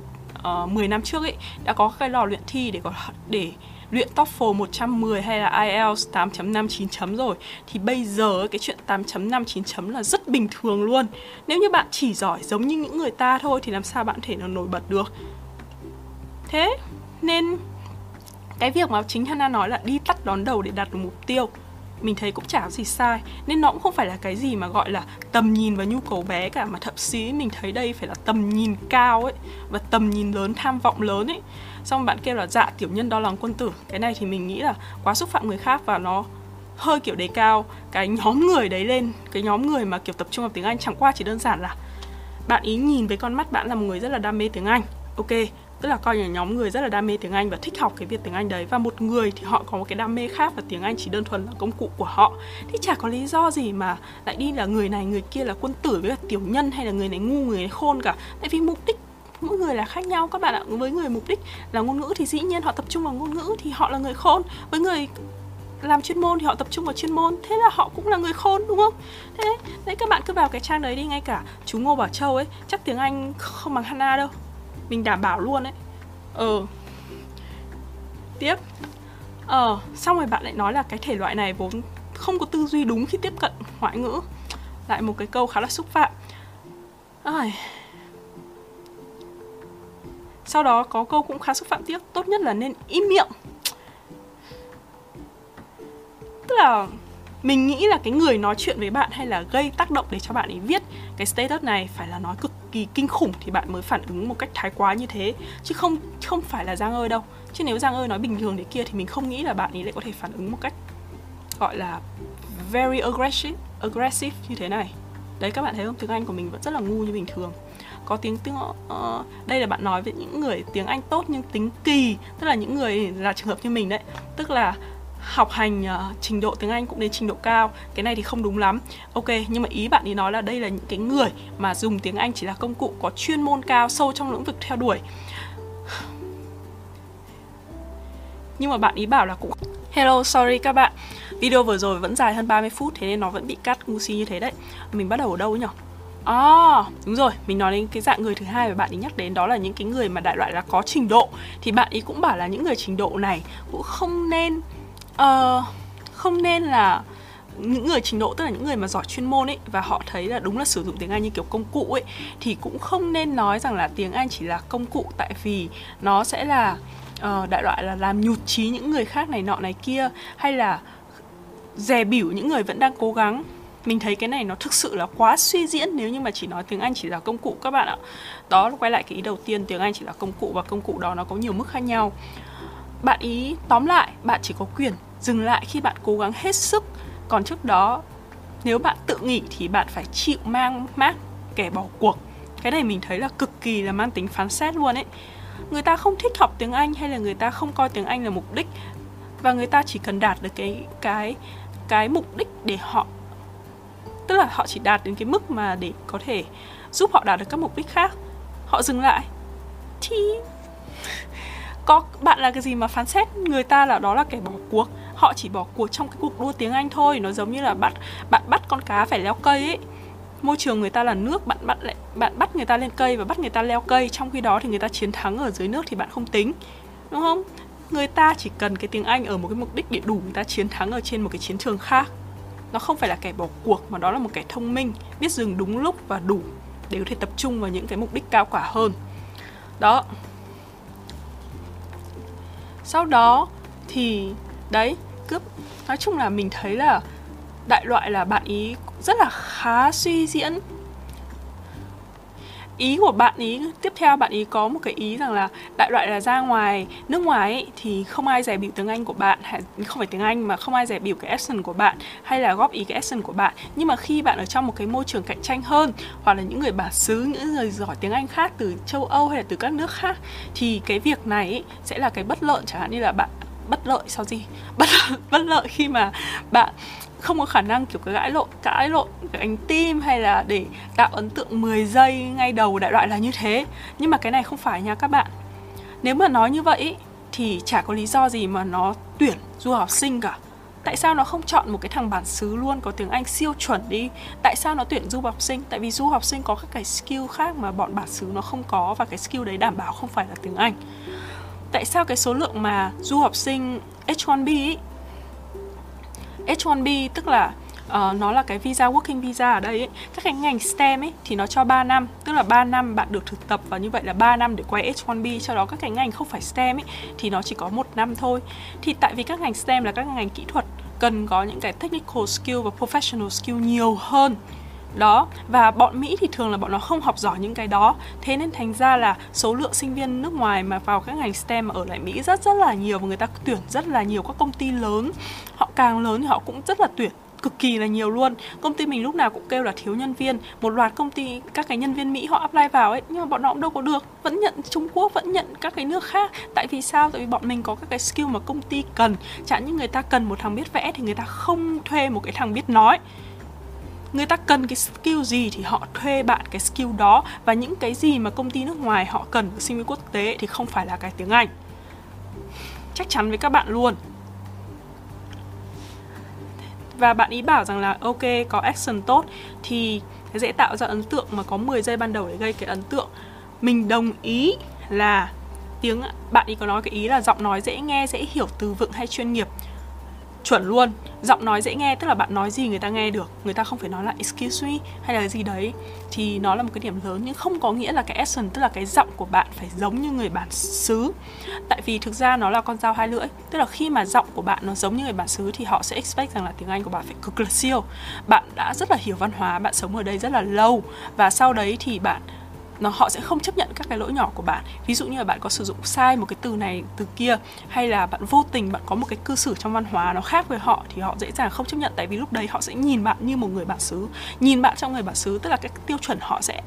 A: Ờ, uh, 10 năm trước ấy đã có cái lò luyện thi để có để luyện TOEFL 110 hay là IELTS 8.5 9 chấm rồi thì bây giờ cái chuyện 8.5 9 chấm là rất bình thường luôn. Nếu như bạn chỉ giỏi giống như những người ta thôi thì làm sao bạn thể nào nổi bật được. Thế nên cái việc mà chính Hana nói là đi tắt đón đầu để đạt được mục tiêu mình thấy cũng chả có gì sai. Nên nó cũng không phải là cái gì mà gọi là tầm nhìn và nhu cầu bé cả, mà thậm chí mình thấy đây phải là tầm nhìn cao ấy, và tầm nhìn lớn, tham vọng lớn ấy. Xong bạn kêu là dạ tiểu nhân đo lòng quân tử. Cái này thì mình nghĩ là quá xúc phạm người khác và nó hơi kiểu đề cao cái nhóm người đấy lên, cái nhóm người mà kiểu tập trung vào tiếng anh. Chẳng qua chỉ đơn giản là bạn ý nhìn với con mắt bạn là một người rất là đam mê tiếng anh. Ok tức là coi là nhóm người rất là đam mê tiếng Anh và thích học cái việc tiếng Anh đấy. Và một người thì họ có một cái đam mê khác và tiếng Anh chỉ đơn thuần là công cụ của họ. Thì chả có lý do gì mà lại đi là người này, người kia là quân tử, với là tiểu nhân hay là người này ngu, người này khôn cả. Tại vì mục đích mỗi người là khác nhau các bạn ạ. Với người mục đích là ngôn ngữ thì dĩ nhiên họ tập trung vào ngôn ngữ thì họ là người khôn. Với người làm chuyên môn thì họ tập trung vào chuyên môn. Thế là họ cũng là người khôn, đúng không? Thế đấy các bạn cứ vào cái trang đấy đi ngay cả chú ngô bảo châu ấy. Chắc tiếng anh không bằng hana đâu mình đảm bảo luôn đấy ờ. Tiếp. Ờ xong rồi bạn lại nói là cái thể loại này vốn không có tư duy đúng khi tiếp cận ngoại ngữ. Lại một cái câu khá là xúc phạm. Ôi. sau đó có câu cũng khá xúc phạm tiếp. Tốt nhất là nên im miệng. Tức là mình nghĩ là cái người nói chuyện với bạn hay là gây tác động để cho bạn ấy viết cái status này phải là nói cực kỳ kinh khủng thì bạn mới phản ứng một cách thái quá như thế. Chứ không không phải là giang ơi đâu. Chứ nếu giang ơi nói bình thường thế kia thì mình không nghĩ là bạn ấy lại có thể phản ứng một cách gọi là very aggressive aggressive như thế này. Đấy các bạn thấy không? Tiếng anh của mình vẫn rất là ngu như bình thường. Có tiếng tiếng uh, đây là bạn nói về những người tiếng anh tốt nhưng tính kỳ tức là những người là trường hợp như mình đấy. Tức là học hành uh, trình độ tiếng Anh cũng đến trình độ cao. Cái này thì không đúng lắm. Ok nhưng mà ý bạn ấy nói là đây là những cái người mà dùng tiếng Anh chỉ là công cụ có chuyên môn cao sâu trong lĩnh vực theo đuổi. Nhưng mà bạn ý bảo là cũng Hello, sorry các bạn. Video vừa rồi vẫn dài hơn 30 phút Thế nên nó vẫn bị cắt ngu si như thế đấy. Mình bắt đầu ở đâu nhỉ? À, đúng rồi, mình nói đến cái dạng người thứ hai mà bạn ấy nhắc đến đó là những cái người mà đại loại là có trình độ. Thì bạn ấy cũng bảo là những người trình độ này cũng không nên uh, Không nên là những người trình độ tức là những người mà giỏi chuyên môn ấy và họ thấy là đúng là sử dụng tiếng Anh như kiểu công cụ ấy thì cũng không nên nói rằng là tiếng Anh chỉ là công cụ tại vì nó sẽ là uh, đại loại là làm nhụt chí những người khác này nọ này kia hay là dè bỉu những người vẫn đang cố gắng mình thấy cái này nó thực sự là quá suy diễn nếu như mà chỉ nói tiếng Anh chỉ là công cụ các bạn ạ. Đó quay lại cái ý đầu tiên tiếng Anh chỉ là công cụ và công cụ đó nó có nhiều mức khác nhau. Bạn ý tóm lại, bạn chỉ có quyền dừng lại khi bạn cố gắng hết sức. Còn trước đó, nếu bạn tự nghỉ thì bạn phải chịu mang mát kẻ bỏ cuộc. Cái này mình thấy là cực kỳ là mang tính phán xét luôn ấy. Người ta không thích học tiếng Anh hay là người ta không coi tiếng Anh là mục đích? Và người ta chỉ cần đạt được cái cái cái mục đích để họ, tức là họ chỉ đạt đến cái mức mà để có thể giúp họ đạt được các mục đích khác. Họ dừng lại. Thì có, bạn là cái gì mà phán xét? Người ta là, đó là kẻ bỏ cuộc họ chỉ bỏ cuộc trong cái cuộc đua tiếng anh thôi. Nó giống như là bắt, bạn bắt con cá phải leo cây ấy. Môi trường người ta là nước, bạn bắt lại, bạn bắt người ta lên cây và bắt người ta leo cây. Trong khi đó thì người ta chiến thắng ở dưới nước thì bạn không tính, đúng không? Người ta chỉ cần cái tiếng anh ở một cái mục đích để đủ người ta chiến thắng ở trên một cái chiến trường khác. Nó không phải là kẻ bỏ cuộc, mà đó là một kẻ thông minh, biết dừng đúng lúc và đủ để có thể tập trung vào những cái mục đích cao quả hơn. Đó. Sau đó thì, đấy cướp. Nói chung là mình thấy là đại loại là bạn ý rất là khá suy diễn. Ý của bạn ý tiếp theo bạn ý có một cái ý rằng là đại loại là ra ngoài nước ngoài ấy, thì không ai giải biểu tiếng Anh của bạn hay không phải tiếng Anh mà không ai giải biểu cái accent của bạn hay là góp ý cái accent của bạn. Nhưng mà khi bạn ở trong một cái môi trường cạnh tranh hơn hoặc là những người bản xứ những người giỏi tiếng Anh khác từ châu Âu hay là từ các nước khác thì cái việc này ấy, sẽ là cái bất lợi chẳng hạn như là bạn bất lợi sau gì? Bất bất lợi khi mà bạn không có khả năng, kiểu, cái gãi lộn, cãi lộn cái ánh tim hay là để tạo ấn tượng 10 giây ngay đầu đại loại là như thế. Nhưng mà cái này không phải nha các bạn. Nếu mà nói như vậy thì chả có lý do gì mà nó tuyển du học sinh cả. Tại sao nó không chọn một cái thằng bản xứ luôn có tiếng Anh siêu chuẩn đi? Tại sao nó tuyển du học sinh? Tại vì du học sinh có các cái skill khác mà bọn bản xứ nó không có và cái skill đấy đảm bảo không phải là tiếng Anh tại sao cái số lượng mà du học sinh H1B ấy, H1B tức là uh, nó là cái visa working visa ở đây ấy. các cái ngành STEM ấy thì nó cho 3 năm tức là 3 năm bạn được thực tập và như vậy là 3 năm để quay H1B cho đó các cái ngành không phải STEM ấy thì nó chỉ có một năm thôi. Thì tại vì các ngành STEM là các ngành kỹ thuật cần có những cái technical skill và professional skill nhiều hơn đó. Và bọn Mỹ thì thường là bọn nó không học giỏi những cái đó. Thế nên thành ra là số lượng sinh viên nước ngoài mà vào các ngành STEM ở lại Mỹ rất rất là nhiều và người ta tuyển rất là nhiều các công ty lớn. Họ càng lớn thì họ cũng rất là tuyển cực kỳ là nhiều luôn. Công ty mình lúc nào cũng kêu là thiếu nhân viên. Một loạt công ty, các cái nhân viên mỹ họ apply vào ấy, nhưng mà bọn nó cũng đâu có được. Vẫn nhận trung quốc, vẫn nhận các cái nước khác. Tại vì sao? Tại vì bọn mình có các cái skill mà công ty cần. Chẳng như người ta cần một thằng biết vẽ thì người ta không thuê một cái thằng biết nói người ta cần cái skill gì thì họ thuê bạn cái skill đó. Và những cái gì mà công ty nước ngoài họ cần ở sinh viên quốc tế thì không phải là cái tiếng Anh. Chắc chắn với các bạn luôn. Và bạn ý bảo rằng là, ok, có action tốt. Thì dễ tạo ra ấn tượng mà có 10 giây ban đầu để gây cái ấn tượng. Mình đồng ý là tiếng, bạn ý có nói cái ý là giọng nói dễ nghe, dễ hiểu từ vựng hay chuyên nghiệp chuẩn luôn. Giọng nói dễ nghe, tức là bạn nói gì người ta nghe được. Người ta không phải nói là excuse me hay là cái gì đấy. Thì nó là một cái điểm lớn, nhưng không có nghĩa là cái accent tức là cái giọng của bạn phải giống như người bản xứ. Tại vì thực ra nó là con dao hai lưỡi. Tức là khi mà giọng của bạn nó giống như người bản xứ thì họ sẽ expect rằng là tiếng anh của bạn phải cực là siêu. Bạn đã rất là hiểu văn hóa, bạn sống ở đây rất là lâu. Và sau đấy thì bạn nó, họ sẽ không chấp nhận các cái lỗi nhỏ của bạn. Ví dụ như là bạn có sử dụng sai một cái từ này, từ kia, hay là bạn vô tình bạn có một cái cư xử trong văn hóa nó khác với họ, thì họ dễ dàng không chấp nhận. Tại vì lúc đấy họ sẽ nhìn bạn như một người bản xứ. Nhìn bạn trong người bản xứ, tức là cái tiêu chuẩn họ sẽ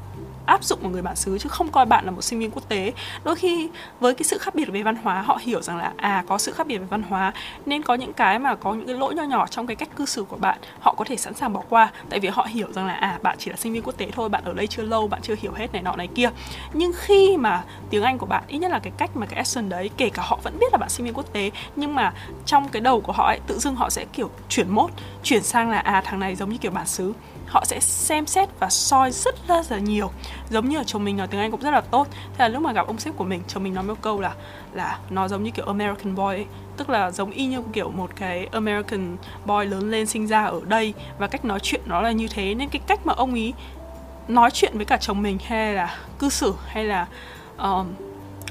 A: áp dụng một người bản xứ chứ không coi bạn là một sinh viên quốc tế. Đôi khi với cái sự khác biệt về văn hóa, họ hiểu rằng là à có sự khác biệt về văn hóa nên có những cái mà có những cái lỗi nho nhỏ trong cái cách cư xử của bạn, họ có thể sẵn sàng bỏ qua. Tại vì họ hiểu rằng là à bạn chỉ là sinh viên quốc tế thôi, bạn ở đây chưa lâu, bạn chưa hiểu hết này nọ này kia. Nhưng khi mà tiếng anh của bạn, ít nhất là cái cách mà cái action đấy, kể cả họ vẫn biết là bạn sinh viên quốc tế, nhưng mà trong cái đầu của họ ấy, tự dưng họ sẽ kiểu chuyển mốt chuyển sang là à thằng này giống như kiểu bản xứ họ sẽ xem xét và soi rất là, là nhiều. Giống như ở chồng mình nói tiếng anh cũng rất là tốt. Thế là lúc mà gặp ông sếp của mình chồng mình nói một câu là là nó giống như kiểu American boy ấy. tức là giống y như kiểu một cái American boy lớn lên sinh ra ở đây và cách nói chuyện nó là như thế. Nên cái cách mà ông ý nói chuyện với cả chồng mình hay là cư xử hay là um,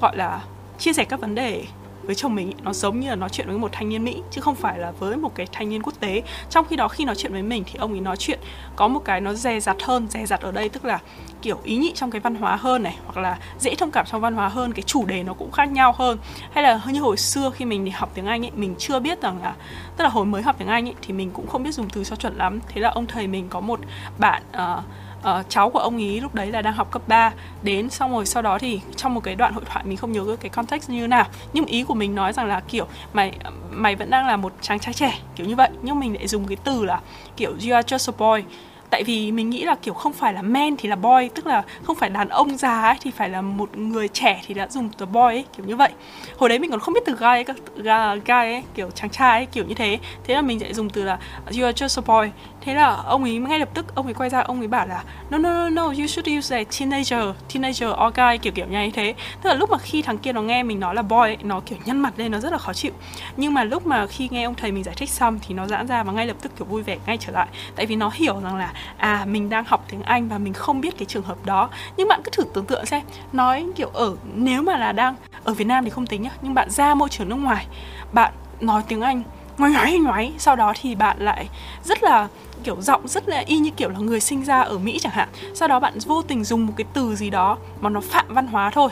A: gọi là chia sẻ các vấn đề với chồng mình nó giống như là nói chuyện với một thanh niên Mỹ chứ không phải là với một cái thanh niên quốc tế. Trong khi đó khi nói chuyện với mình thì ông ấy nói chuyện có một cái nó dè dặt hơn dè dặt ở đây tức là kiểu ý nhị trong cái văn hóa hơn này hoặc là dễ thông cảm trong văn hóa hơn cái chủ đề nó cũng khác nhau hơn. Hay là như hồi xưa khi mình đi học tiếng Anh ấy mình chưa biết rằng là tức là hồi mới học tiếng Anh ấy thì mình cũng không biết dùng từ cho chuẩn lắm. Thế là ông thầy mình có một bạn uh, uh, cháu của ông ý lúc đấy là đang học cấp 3 đến xong rồi sau đó thì trong một cái đoạn hội thoại mình không nhớ cái context như thế nào. Nhưng ý của mình nói rằng là kiểu mày mày vẫn đang là một chàng trai trẻ kiểu như vậy. Nhưng mình lại dùng cái từ là kiểu you are just a boy tại vì mình nghĩ là kiểu không phải là men thì là boy tức là không phải đàn ông già ấy thì phải là một người trẻ thì đã dùng từ boy ấy kiểu như vậy. Hồi đấy mình còn không biết từ guy ấy, guy, guy ấy kiểu chàng trai ấy kiểu như thế. Thế là mình sẽ dùng từ là you are just a boy. Thế là ông ấy ngay lập tức ông ấy quay ra ông ấy bảo là no no no no you should use a teenager teenager or guy kiểu kiểu như thế. Tức là lúc mà khi thằng kia nó nghe mình nói là boy ấy, nó kiểu nhăn mặt lên nó rất là khó chịu. Nhưng mà lúc mà khi nghe ông thầy mình giải thích xong thì nó giãn ra và ngay lập tức kiểu vui vẻ ngay trở lại. Tại vì nó hiểu rằng là à mình đang học tiếng Anh và mình không biết cái trường hợp đó. Nhưng bạn cứ thử tưởng tượng xem, nói kiểu ở, nếu mà là đang ở Việt Nam thì không tính nhá, nhưng bạn ra môi trường nước ngoài, bạn nói tiếng Anh, ngoái ngoái ngoái sau đó thì bạn lại rất là, kiểu, giọng rất là y như kiểu là người sinh ra ở Mỹ chẳng hạn. Sau đó bạn vô tình dùng một cái từ gì đó mà nó phạm văn hóa thôi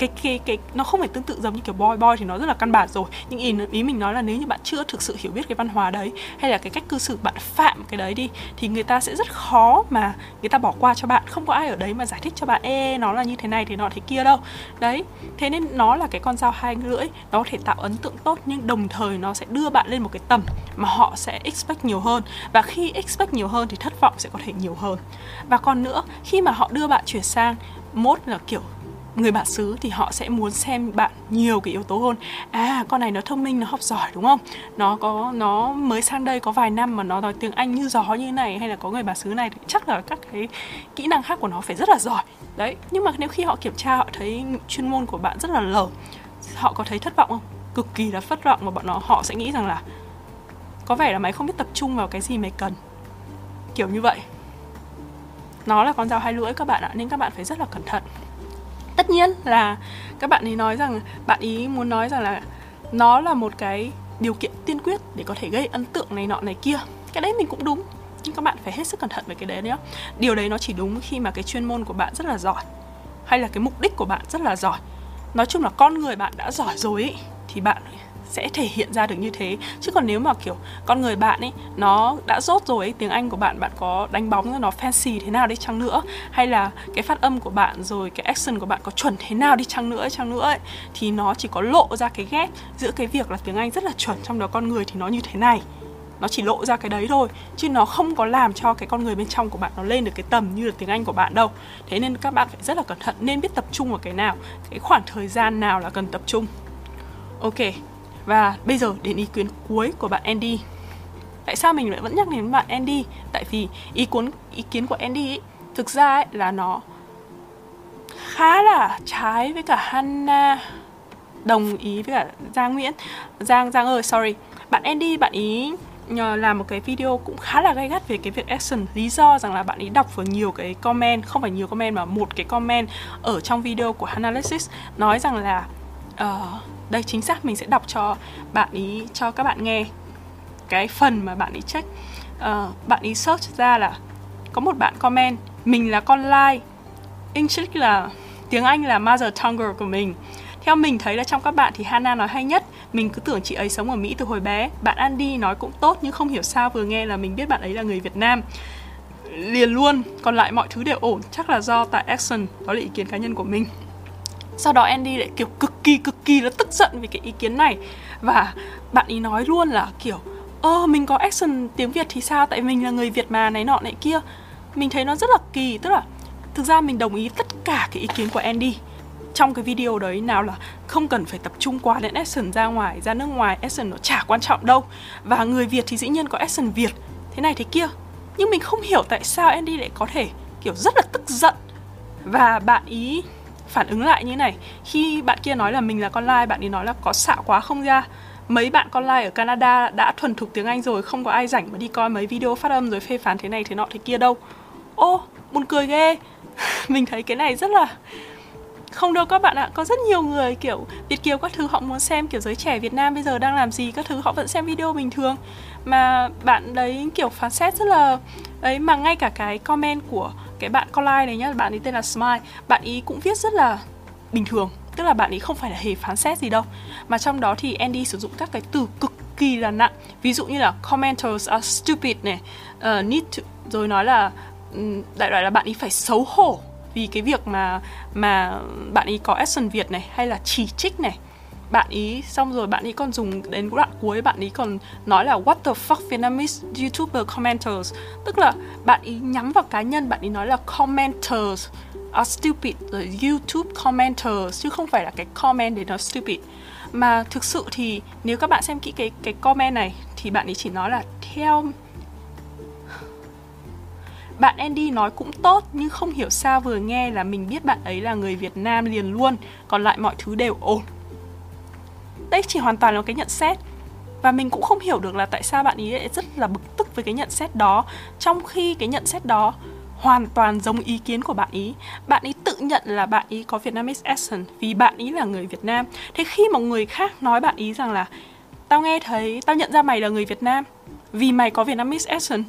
A: cái cái cái, nó không phải tương tự giống như kiểu boy boy thì nó rất là căn bản rồi. Nhưng ý ý mình nói là nếu như bạn chưa thực sự hiểu biết cái văn hóa đấy, hay là cái cách cư xử bạn phạm cái đấy đi, thì người ta sẽ rất khó mà người ta bỏ qua cho bạn. Không có ai ở đấy mà giải thích cho bạn, ê, nó là như thế này thì nó thế kia đâu. Đấy, thế nên nó là cái con dao hai lưỡi, nó có thể tạo ấn tượng tốt nhưng đồng thời nó sẽ đưa bạn lên một cái tầm mà họ sẽ expect nhiều hơn. Và khi expect nhiều hơn thì thất vọng sẽ có thể nhiều hơn. Và còn nữa, khi mà họ đưa bạn chuyển sang mốt là kiểu người bạn xứ thì họ sẽ muốn xem bạn nhiều cái yếu tố hơn. À con này nó thông minh, nó học giỏi, đúng không? Nó có, nó mới sang đây có vài năm mà nó nói tiếng anh như gió như thế này hay là có người bạn xứ này thì chắc là các cái kỹ năng khác của nó phải rất là giỏi. Đấy, nhưng mà nếu khi họ kiểm tra, họ thấy chuyên môn của bạn rất là lờ, họ có thấy thất vọng không? Cực kỳ là thất vọng và bọn nó, họ sẽ nghĩ rằng là có vẻ là mày không biết tập trung vào cái gì mày cần. Kiểu như vậy. Nó là con dao hai lưỡi các bạn ạ, nên các bạn phải rất là cẩn thận tất nhiên là các bạn ấy nói rằng bạn ý muốn nói rằng là nó là một cái điều kiện tiên quyết để có thể gây ấn tượng này nọ này kia. Cái đấy mình cũng đúng nhưng các bạn phải hết sức cẩn thận với cái đấy nhé. Điều đấy nó chỉ đúng khi mà cái chuyên môn của bạn rất là giỏi hay là cái mục đích của bạn rất là giỏi. Nói chung là con người bạn đã giỏi rồi ý, thì bạn sẽ thể hiện ra được như thế. Chứ còn nếu mà kiểu con người bạn ấy nó đã rốt rồi ấy, tiếng Anh của bạn bạn có đánh bóng nó fancy thế nào đi chăng nữa hay là cái phát âm của bạn rồi cái action của bạn có chuẩn thế nào đi chăng nữa chăng nữa ấy, thì nó chỉ có lộ ra cái ghép giữa cái việc là tiếng Anh rất là chuẩn trong đó con người thì nó như thế này. Nó chỉ lộ ra cái đấy thôi chứ nó không có làm cho cái con người bên trong của bạn nó lên được cái tầm như là tiếng Anh của bạn đâu. Thế nên các bạn phải rất là cẩn thận nên biết tập trung vào cái nào cái khoảng thời gian nào là cần tập trung. Ok và bây giờ đến ý kiến cuối của bạn Andy. Tại sao mình lại vẫn nhắc đến bạn Andy? Tại vì ý kiến ý kiến của Andy ấy, thực ra ấy, là nó khá là trái với cả Hannah. Đồng ý với cả Giang Nguyễn. Giang Giang ơi sorry. Bạn Andy bạn ý nhờ làm một cái video cũng khá là gay gắt về cái việc action. Lý do rằng là bạn ấy đọc vào nhiều cái comment không phải nhiều comment mà một cái comment ở trong video của Analysis nói rằng là uh, đây chính xác mình sẽ đọc cho bạn ý cho các bạn nghe cái phần mà bạn ý check. Uh, bạn ý search ra là có một bạn comment mình là con lai. English là tiếng Anh là mother tongue của mình. Theo mình thấy là trong các bạn thì Hana nói hay nhất Mình cứ tưởng chị ấy sống ở Mỹ từ hồi bé. Bạn Andy nói cũng tốt nhưng không hiểu sao vừa nghe là mình biết bạn ấy là người Việt Nam. Liền luôn, còn lại mọi thứ đều ổn Chắc là do tại action, đó là ý kiến cá nhân của mình sau đó Andy lại kiểu cực kỳ cực kỳ là tức giận vì cái ý kiến này. Và bạn ý nói luôn là kiểu, ơ, mình có action tiếng việt thì sao? Tại mình là người việt mà, này nọ, này kia. Mình thấy nó rất là kỳ, tức là thực ra mình đồng ý tất cả cái ý kiến của Andy trong cái video đấy, nào là không cần phải tập trung quá đến action ra ngoài, ra nước ngoài, action nó chả quan trọng đâu. Và người việt thì dĩ nhiên có action việt, thế này thế kia. Nhưng mình không hiểu tại sao Andy lại có thể kiểu rất là tức giận. Và bạn ý phản ứng lại như này. Khi bạn kia nói là mình là con lai, bạn ấy nói là có xạo quá không ra. Mấy bạn con lai ở Canada đã thuần thục tiếng Anh rồi, không có ai rảnh mà đi coi mấy video phát âm rồi phê phán thế này thế nọ thế kia đâu. Ô, buồn cười ghê. Mình thấy cái này rất là không đâu các bạn ạ có rất nhiều người kiểu việt kiều các thứ họ muốn xem kiểu giới trẻ việt nam bây giờ đang làm gì các thứ họ vẫn xem video bình thường. Mà bạn đấy kiểu phán xét rất là ấy mà ngay cả cái comment của cái bạn con này nhá bạn ấy tên là smile bạn ý cũng viết rất là bình thường. Tức là bạn ấy không phải là hề phán xét gì đâu. Mà trong đó thì Andy sử dụng các cái từ cực kỳ là nặng. Ví dụ như là commenters are stupid này uh, need to, rồi nói là đại loại là bạn ấy phải xấu hổ vì cái việc mà mà bạn ấy có action Việt này, hay là chỉ trích này, bạn ý xong rồi bạn ý còn dùng đến đoạn cuối, bạn ý còn nói là what the fuck Vietnamese YouTuber commenters. Tức là bạn ý nhắm vào cá nhân, bạn ý nói là commenters are stupid rồi YouTube commenters, chứ không phải là cái comment để nó stupid. Mà thực sự thì nếu các bạn xem kỹ cái cái comment này, thì bạn ấy chỉ nói là theo bạn Andy nói cũng tốt nhưng không hiểu sao vừa nghe là mình biết bạn ấy là người Việt Nam liền luôn, còn lại mọi thứ đều ổn. Đây chỉ hoàn toàn là cái nhận xét và mình cũng không hiểu được là tại sao bạn ấy lại rất là bực tức với cái nhận xét đó. Trong khi cái nhận xét đó hoàn toàn giống ý kiến của bạn ý bạn ý tự nhận là bạn ý có Vietnamese accent vì bạn ý là người Việt Nam. Thế khi một người khác nói bạn ý rằng là tao nghe thấy tao nhận ra mày là người Việt Nam vì mày có Vietnamese accent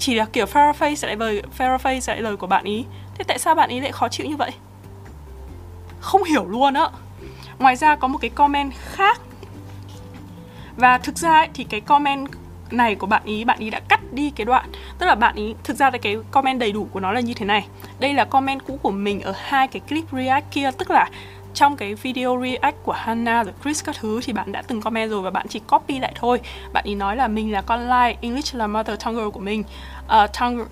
A: chỉ là kiểu paraphrase lại lời paraphrase lại lời của bạn ý. Thế tại sao bạn ý lại khó chịu như vậy? Không hiểu luôn á. Ngoài ra có một cái comment khác. Và thực ra ấy, thì cái comment này của bạn ý bạn ý đã cắt đi cái đoạn. Tức là bạn ý thực ra là cái comment đầy đủ của nó là như thế này. Đây là comment cũ của mình ở hai cái clip react kia. Tức là trong cái video react của Hannah rồi Chris các thứ thì bạn đã từng comment rồi và bạn chỉ copy lại thôi. Bạn ý nói là mình là con lai English là mother tongue của mình. Uh, tongue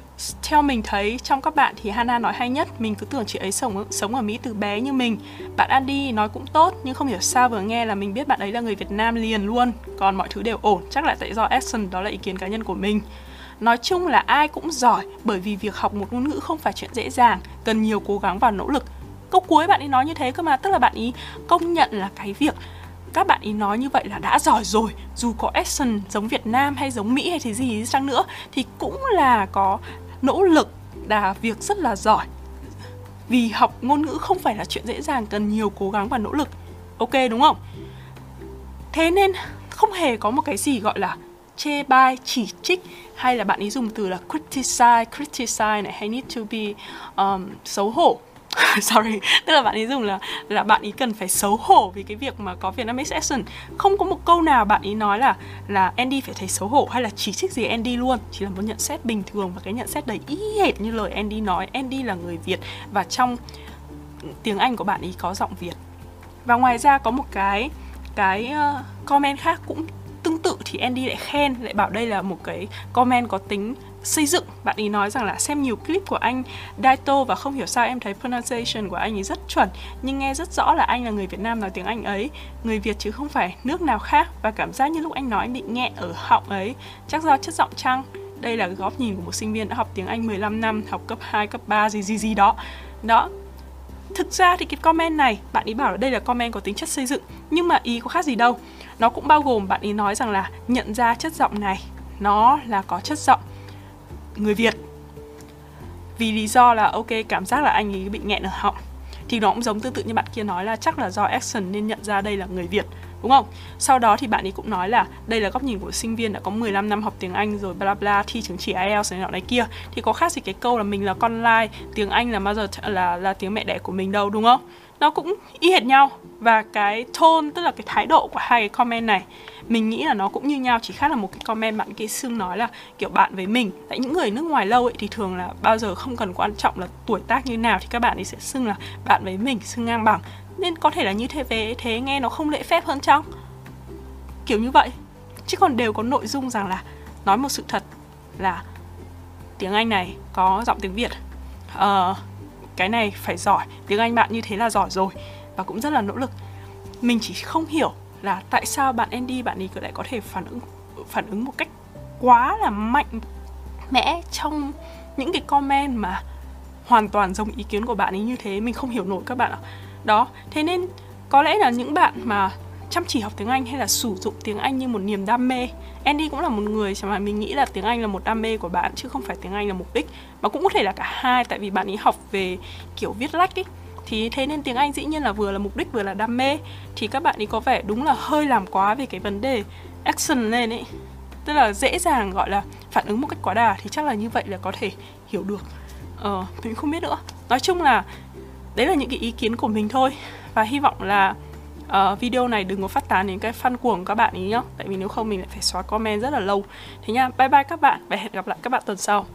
A: theo mình thấy trong các bạn thì Hannah nói hay nhất mình cứ tưởng chị ấy sống sống ở Mỹ từ bé như mình. Bạn Andy nói cũng tốt nhưng không hiểu sao vừa nghe là mình biết bạn ấy là người Việt Nam liền luôn. Còn mọi thứ đều ổn chắc là tại do action đó là ý kiến cá nhân của mình. Nói chung là ai cũng giỏi bởi vì việc học một ngôn ngữ không phải chuyện dễ dàng cần nhiều cố gắng và nỗ lực câu cuối bạn ấy nói như thế cơ mà tức là bạn ấy công nhận là cái việc các bạn ý nói như vậy là đã giỏi rồi dù có action giống Việt Nam hay giống Mỹ hay thế gì chăng nữa thì cũng là có nỗ lực là việc rất là giỏi. Vì học ngôn ngữ không phải là chuyện dễ dàng cần nhiều cố gắng và nỗ lực. Ok đúng không? Thế nên không hề có một cái gì gọi là chê bai chỉ trích hay là bạn ấy dùng từ là criticize criticize này hay need to be um, xấu hổ. sorry, tức là bạn ấy dùng là là bạn ấy cần phải xấu hổ vì cái việc mà có Vietnamese accent. Không có một câu nào bạn ấy nói là là Andy phải thấy xấu hổ hay là chỉ trích gì Andy luôn. Chỉ là một nhận xét bình thường và cái nhận xét đấy y hệt như lời Andy nói. Andy là người Việt và trong tiếng Anh của bạn ấy có giọng Việt. Và ngoài ra có một cái cái ờ, comment khác cũng tương tự thì Andy lại khen, lại bảo đây là một cái comment có tính xây dựng. Bạn ấy nói rằng là xem nhiều clip của anh Daito và không hiểu sao em thấy pronunciation của anh ấy rất chuẩn nhưng nghe rất rõ là anh là người Việt Nam nói tiếng Anh ấy người Việt chứ không phải nước nào khác. Và cảm giác như lúc anh nói bị nghẹn ở họng ấy chắc do chất giọng chăng? Đây là góc nhìn của một sinh viên đã học tiếng Anh 15 năm học cấp 2, cấp 3 gì gì gì đó. Đó. Thực ra thì cái comment này bạn ấy bảo là đây là comment có tính chất xây dựng nhưng mà ý có khác gì đâu. Nó cũng bao gồm bạn ấy nói rằng là nhận ra chất giọng này nó là có chất giọng người Việt vì lý do là, ok, cảm giác là anh ấy bị nghẹn ở họng, thì nó cũng giống tương tự như bạn kia nói là chắc là do action nên nhận ra đây là người Việt, đúng không? Sau đó thì bạn ấy cũng nói là đây là góc nhìn của sinh viên đã có 15 năm học tiếng Anh rồi, bla bla, thi chứng chỉ IELTS này nọ này kia thì có khác gì cái câu là mình là con lai, tiếng Anh là mother, là là tiếng mẹ đẻ của mình đâu, đúng không? Nó cũng y hệt nhau và cái tone tức là cái thái độ của hai cái comment này mình nghĩ là nó cũng như nhau chỉ khác là một cái comment bạn kia xương nói là kiểu bạn với mình. Tại những người nước ngoài lâu ấy thì thường là bao giờ không cần quan trọng là tuổi tác như nào thì các bạn ấy sẽ xưng là bạn với mình xưng ngang bằng. Nên có thể là như thế về thế nghe nó không lễ phép hơn chăng? Kiểu như vậy. Chứ còn đều có nội dung rằng là nói một sự thật là tiếng anh này có giọng tiếng việt. Uh, cái này phải giỏi. Tiếng anh bạn như thế là giỏi rồi và cũng rất là nỗ lực. Mình chỉ không hiểu là tại sao bạn Andy, bạn ấy lại có thể phản ứng phản ứng một cách quá là mạnh mẽ trong những cái comment mà hoàn toàn giống ý kiến của bạn ấy như thế. Mình không hiểu nổi các bạn ạ. Đó, thế nên có lẽ là những bạn mà chăm chỉ học tiếng Anh hay là sử dụng tiếng Anh như một niềm đam mê, Andy cũng là một người mà mình nghĩ là tiếng Anh là một đam mê của bạn chứ không phải tiếng Anh là mục đích, mà cũng có thể là cả hai, tại vì bạn ấy học về kiểu viết lách ấy thì thế nên tiếng Anh dĩ nhiên là vừa là mục đích vừa là đam mê. Thì các bạn ấy có vẻ đúng là hơi làm quá về cái vấn đề action lên ấy. Tức là dễ dàng gọi là phản ứng một cách quá đà thì chắc là như vậy là có thể hiểu được. Ờ mình không biết nữa. Nói chung là đấy là những cái ý kiến của mình thôi. Và hy vọng là uh, video này đừng có phát tán đến cái fan cuồng các bạn ý nhá. Tại vì nếu không mình lại phải xóa comment rất là lâu. Thế nha bye bye các bạn và hẹn gặp lại các bạn tuần sau.